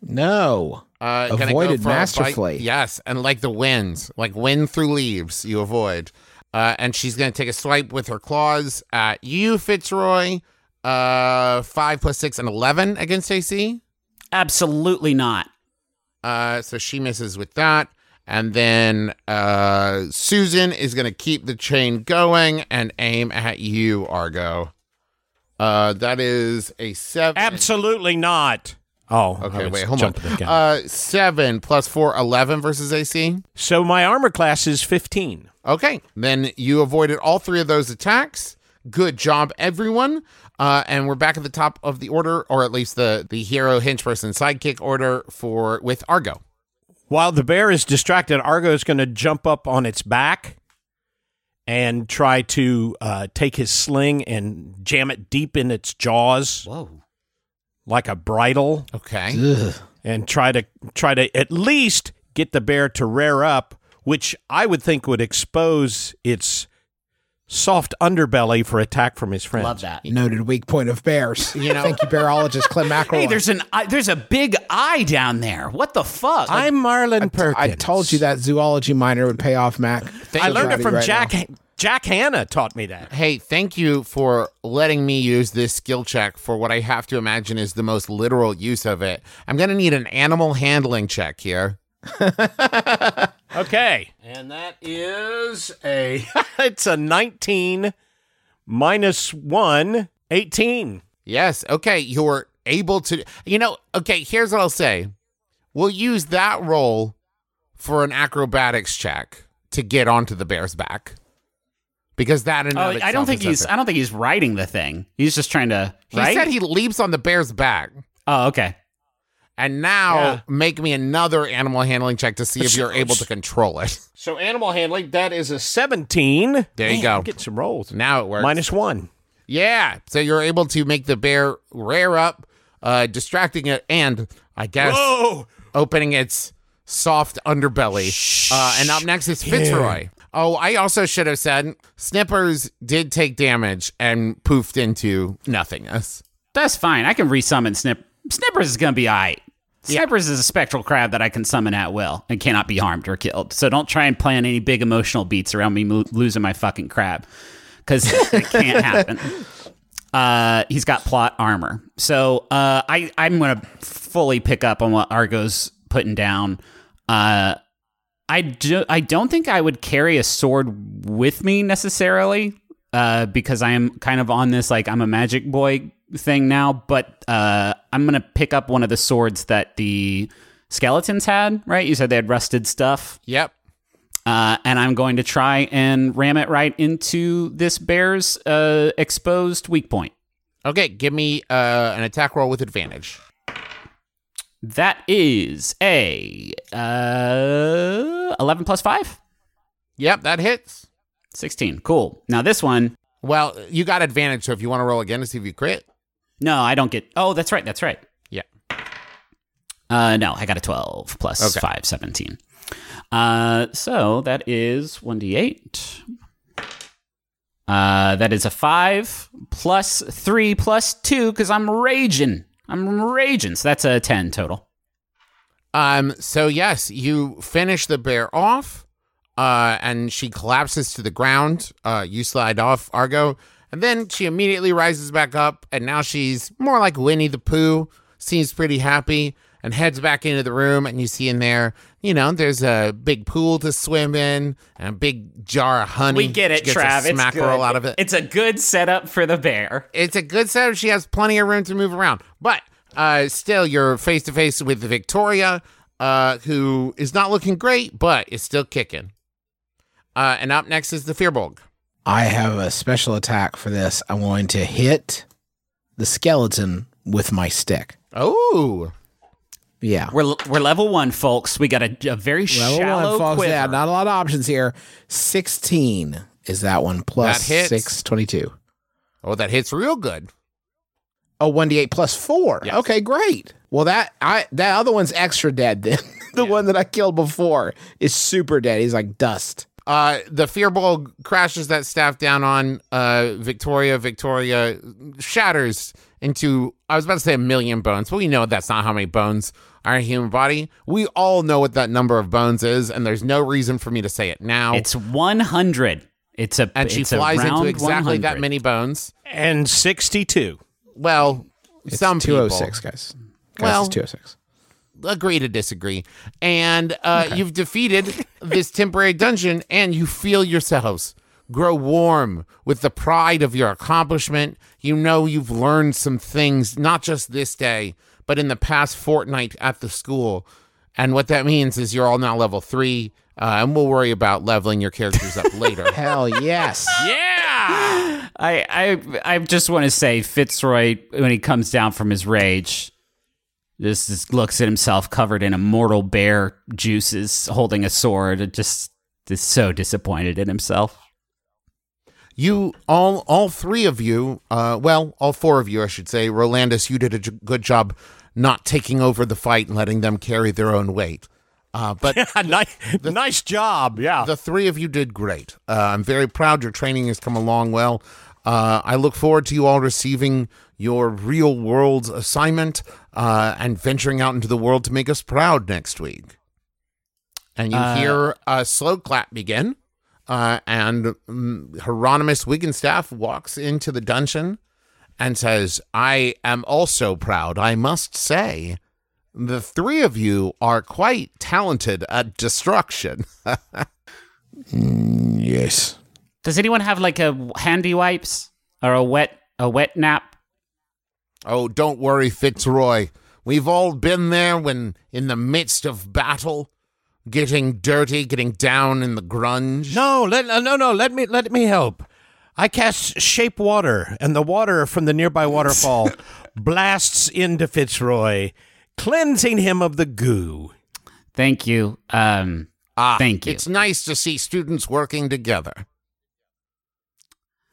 No. Uh, Avoided go for a bite- masterfully. Yes, and like the wind, like wind through leaves, you avoid. Uh, and she's going to take a swipe with her claws at you, Fitzroy. Uh, five plus six and eleven against AC. Absolutely not. Uh, so she misses with that. And then uh, Susan is going to keep the chain going and aim at you, Argo. Uh, that is a seven. Absolutely not. Oh, Okay, wait, hold on. Uh, seven plus four, 11 versus AC. so my armor class is 15. Okay, then you avoided all three of those attacks. Good job, everyone. Uh, and we're back at the top of the order, or at least the the hero henchperson sidekick order for with Argo. While the bear is distracted, Argo is going to jump up on its back and try to uh, take his sling and jam it deep in its jaws Whoa. Like a bridle, Okay. Ugh. and try to try to at least get the bear to rear up, which I would think would expose its soft underbelly for attack from his friends. Love that. Noted weak point of bears. You know, thank you, bearologist Clem Mackerel. Hey, there's an eye- there's a big eye down there. What the fuck? I'm Marlin Perkins. I told you that zoology minor would pay off, Mac. I learned it from you right Jack. now. Jack Hanna taught me that. Hey, thank you for letting me use this skill check for what I have to imagine is the most literal use of it. I'm going to need an animal handling check here. Okay. And that is a it's a 19 minus one, 18. Yes. Okay. You're able to. You know. Okay. Here's what I'll say. We'll use that roll for an acrobatics check to get onto the bear's back, because that. In Oh, and I don't think he's. effort. I don't think he's riding the thing. He's just trying to. He right? said he leaps on the bear's back. oh, okay. And now Yeah. make me another animal handling check to see if you're able to control it. So animal handling, that is a 17. There you Man, go. I'm getting some rolls. Now it works. Minus one. Yeah. So you're able to make the bear rear up, uh, distracting it, and I guess Whoa! opening its soft underbelly. Uh, and up next is Fitzroy. Oh, I also should have said Snippers did take damage and poofed into nothingness. That's fine. I can resummon Snip. Snippers is gonna be alright. Snippers is a spectral crab that I can summon at will and cannot be harmed or killed. So don't try and plan any big emotional beats around me mo- losing my fucking crab, because it can't happen. Uh, he's got plot armor, so uh, I I'm gonna fully pick up on what Argo's putting down. Uh, I do I don't think I would carry a sword with me necessarily, uh, because I am kind of on this like I'm a magic boy thing now. But uh, I'm gonna pick up one of the swords that the skeletons had. Right? You said they had rusted stuff, Yep. uh, and I'm going to try and ram it right into this bear's uh, exposed weak point. Okay. Give me uh, an attack roll with advantage. That is a uh, 11 plus 5? Yep. That hits. 16. Cool. Now this one, Well, you got advantage, so if you want to roll again to see if you crit. no, I don't get. Oh, that's right. That's right. Yeah. Uh, no, I got a 12 plus Okay. 5, 17. Uh, so that is 1d8. Uh, that is a 5 plus 3 plus 2 because I'm raging. I'm raging. So that's a 10 total. Um, so yes, you finish the bear off, uh, and she collapses to the ground. Uh, you slide off, Argo, and then she immediately rises back up, and now she's more like Winnie the Pooh, seems pretty happy, and heads back into the room, and you see in there, you know, there's a big pool to swim in, and a big jar of honey. We get She it, gets a Trav. It's good. out of it. It's a good setup for the bear. it's a good setup. She has plenty of room to move around. But uh, still, you're face to face with Victoria, uh, who is not looking great, but is still kicking. Uh, and up next is the Firbolg. I have a special attack for this. I'm going to hit the skeleton with my stick. Oh, Yeah. We're we're level one, folks. We got a, a very Level shallow one, folks. quiver. Yeah, not a lot of options here. 16 is that one plus That hits. 6, 22. oh, that hits real good. Oh, 1d8 plus 4. Yes. Okay, great. Well, that I that other one's extra dead then. the one that I killed before is super dead. He's like dust. Uh, the Firbolg crashes that staff down on uh, Victoria. Victoria shatters into, I was about to say a million bones, but we know that's not how many bones are in a human body. We all know what that number of bones is, and there's no reason for me to say it now. It's one hundred. It's a and she it's flies into round exactly that many bones. And 62. Well, It's some people 206, guys. Guys, Well- it's 206. Agree to disagree. And uh, you've defeated this temporary dungeon, and you feel yourselves grow warm with the pride of your accomplishment. You know you've learned some things, not just this day, but in the past fortnight at the school. And what that means is you're all now level three, uh, and we'll worry about leveling your characters up later. Hell yes. yeah! I I I just want to say Fitzroy when he comes down from his rage, just, just looks at himself covered in immortal bear juices, holding a sword, and just is so disappointed in himself. You all, all three of you, uh, well, all four of you, I should say. Rolandus, you did a j- good job not taking over the fight and letting them carry their own weight. Uh, but nice, nice job. Yeah. the three of you did great. Uh, I'm very proud. Your training has come along well. Uh, I look forward to you all receiving your real world assignment uh, and venturing out into the world to make us proud next week. And you Uh, hear a slow clap begin, uh, and um, Hieronymus Wigglestaff walks into the dungeon and says, I am also proud, I must say. The three of you are quite talented at destruction. Mm, yes. Does anyone have like a handy wipes? or a wet a wet nap. Oh, don't worry, Fitzroy. We've all been there when in the midst of battle, getting dirty, getting down in the grunge. No, let uh, no no let me let me help. I cast shape water, and the water from the nearby waterfall blasts into Fitzroy, cleansing him of the goo. Thank you. Um, Ah, Thank you. It's nice to see students working together.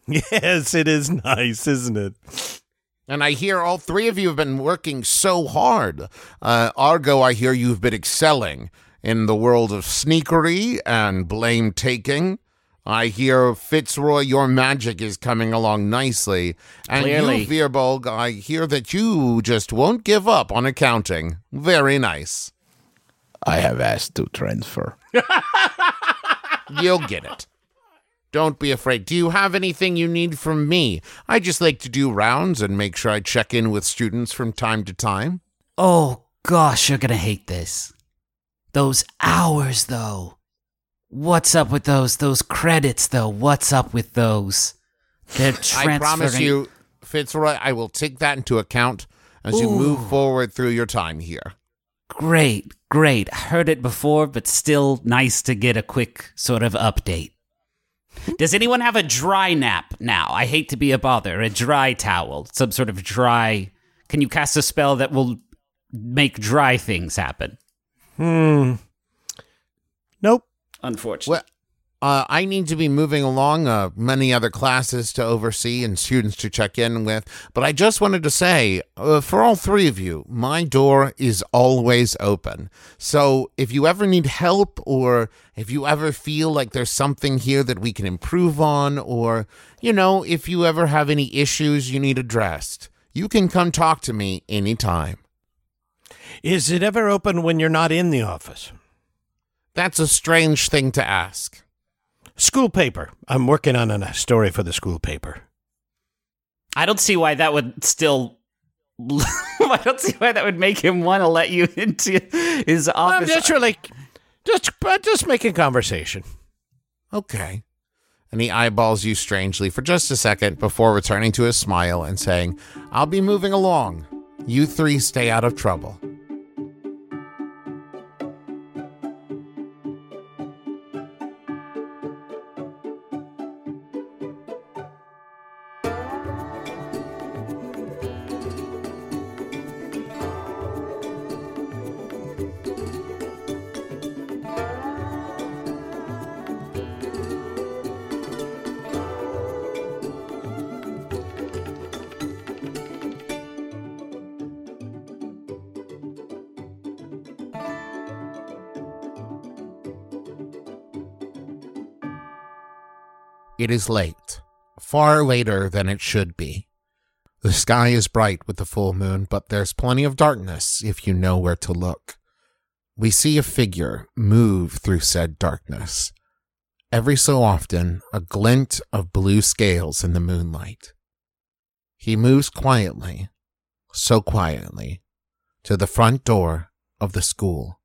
Yes, it is nice, isn't it? And I hear all three of you have been working so hard. Uh, Argo, I hear you've been excelling in the world of sneakery and blame taking. I hear Fitzroy, your magic is coming along nicely. And Clearly. you, Firbolg, I hear that you just won't give up on accounting. Very nice. I have asked to transfer. You'll get it. Don't be afraid. Do you have anything you need from me? I just like to do rounds and make sure I check in with students from time to time. oh gosh, you're gonna hate this. Those hours, though. What's up with those? Those credits, though. What's up with those? They're transferring. I promise you, Fitzroy, I will take that into account as you move forward through your time here. Great, great. Heard it before, but still nice to get a quick sort of update. Does anyone have a dry nap now? I hate to be a bother. A dry towel, some sort of dry. Can you cast a spell that will make dry things happen? Hmm. Nope. Unfortunately. Uh, I need to be moving along. Uh, many other classes to oversee and students to check in with. But I just wanted to say, uh, for all three of you, my door is always open. So if you ever need help, or if you ever feel like there's something here that we can improve on, or you know, if you ever have any issues you need addressed, you can come talk to me anytime. Is it ever open when you're not in the office? That's a strange thing to ask. School paper. I'm working on a story for the school paper. I don't see why that would still. I don't see why that would make him want to let you into his office. I'm office. just really just uh, just making conversation. Okay. And he eyeballs you strangely for just a second before returning to his smile and saying, I'll be moving along. You three stay out of trouble. It is late, far later than it should be. The sky is bright with the full moon, but there's plenty of darkness if you know where to look. We see a figure move through said darkness. Every so often, a glint of blue scales in the moonlight. He moves quietly, so quietly, to the front door of the school.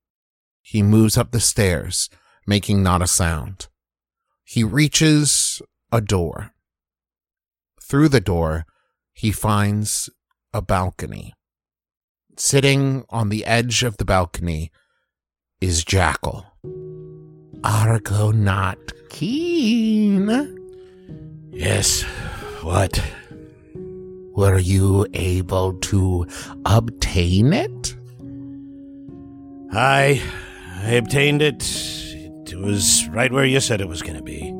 He moves up the stairs, making not a sound. He reaches a door. Through the door, he finds a balcony. Sitting on the edge of the balcony is Jackal. Argo not keen. Yes. What? Were you able to obtain it? I I obtained it. It was right where you said it was going to be.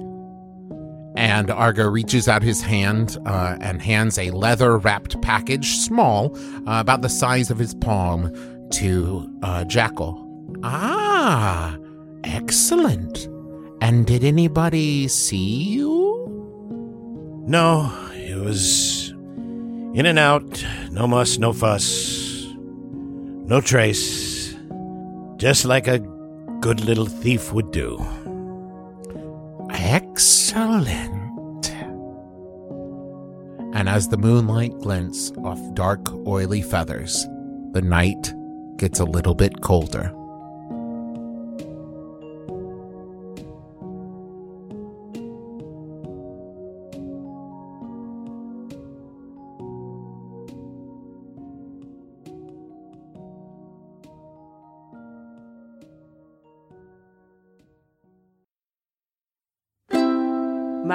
And Argo reaches out his hand uh, and hands a leather wrapped package, small, uh, about the size of his palm, to uh, Jackal. Ah, excellent. And did anybody see you? No, it was in and out. No muss, no fuss, no trace. Just like a good little thief would do. Excellent. And as the moonlight glints off dark, oily feathers, the night gets a little bit colder.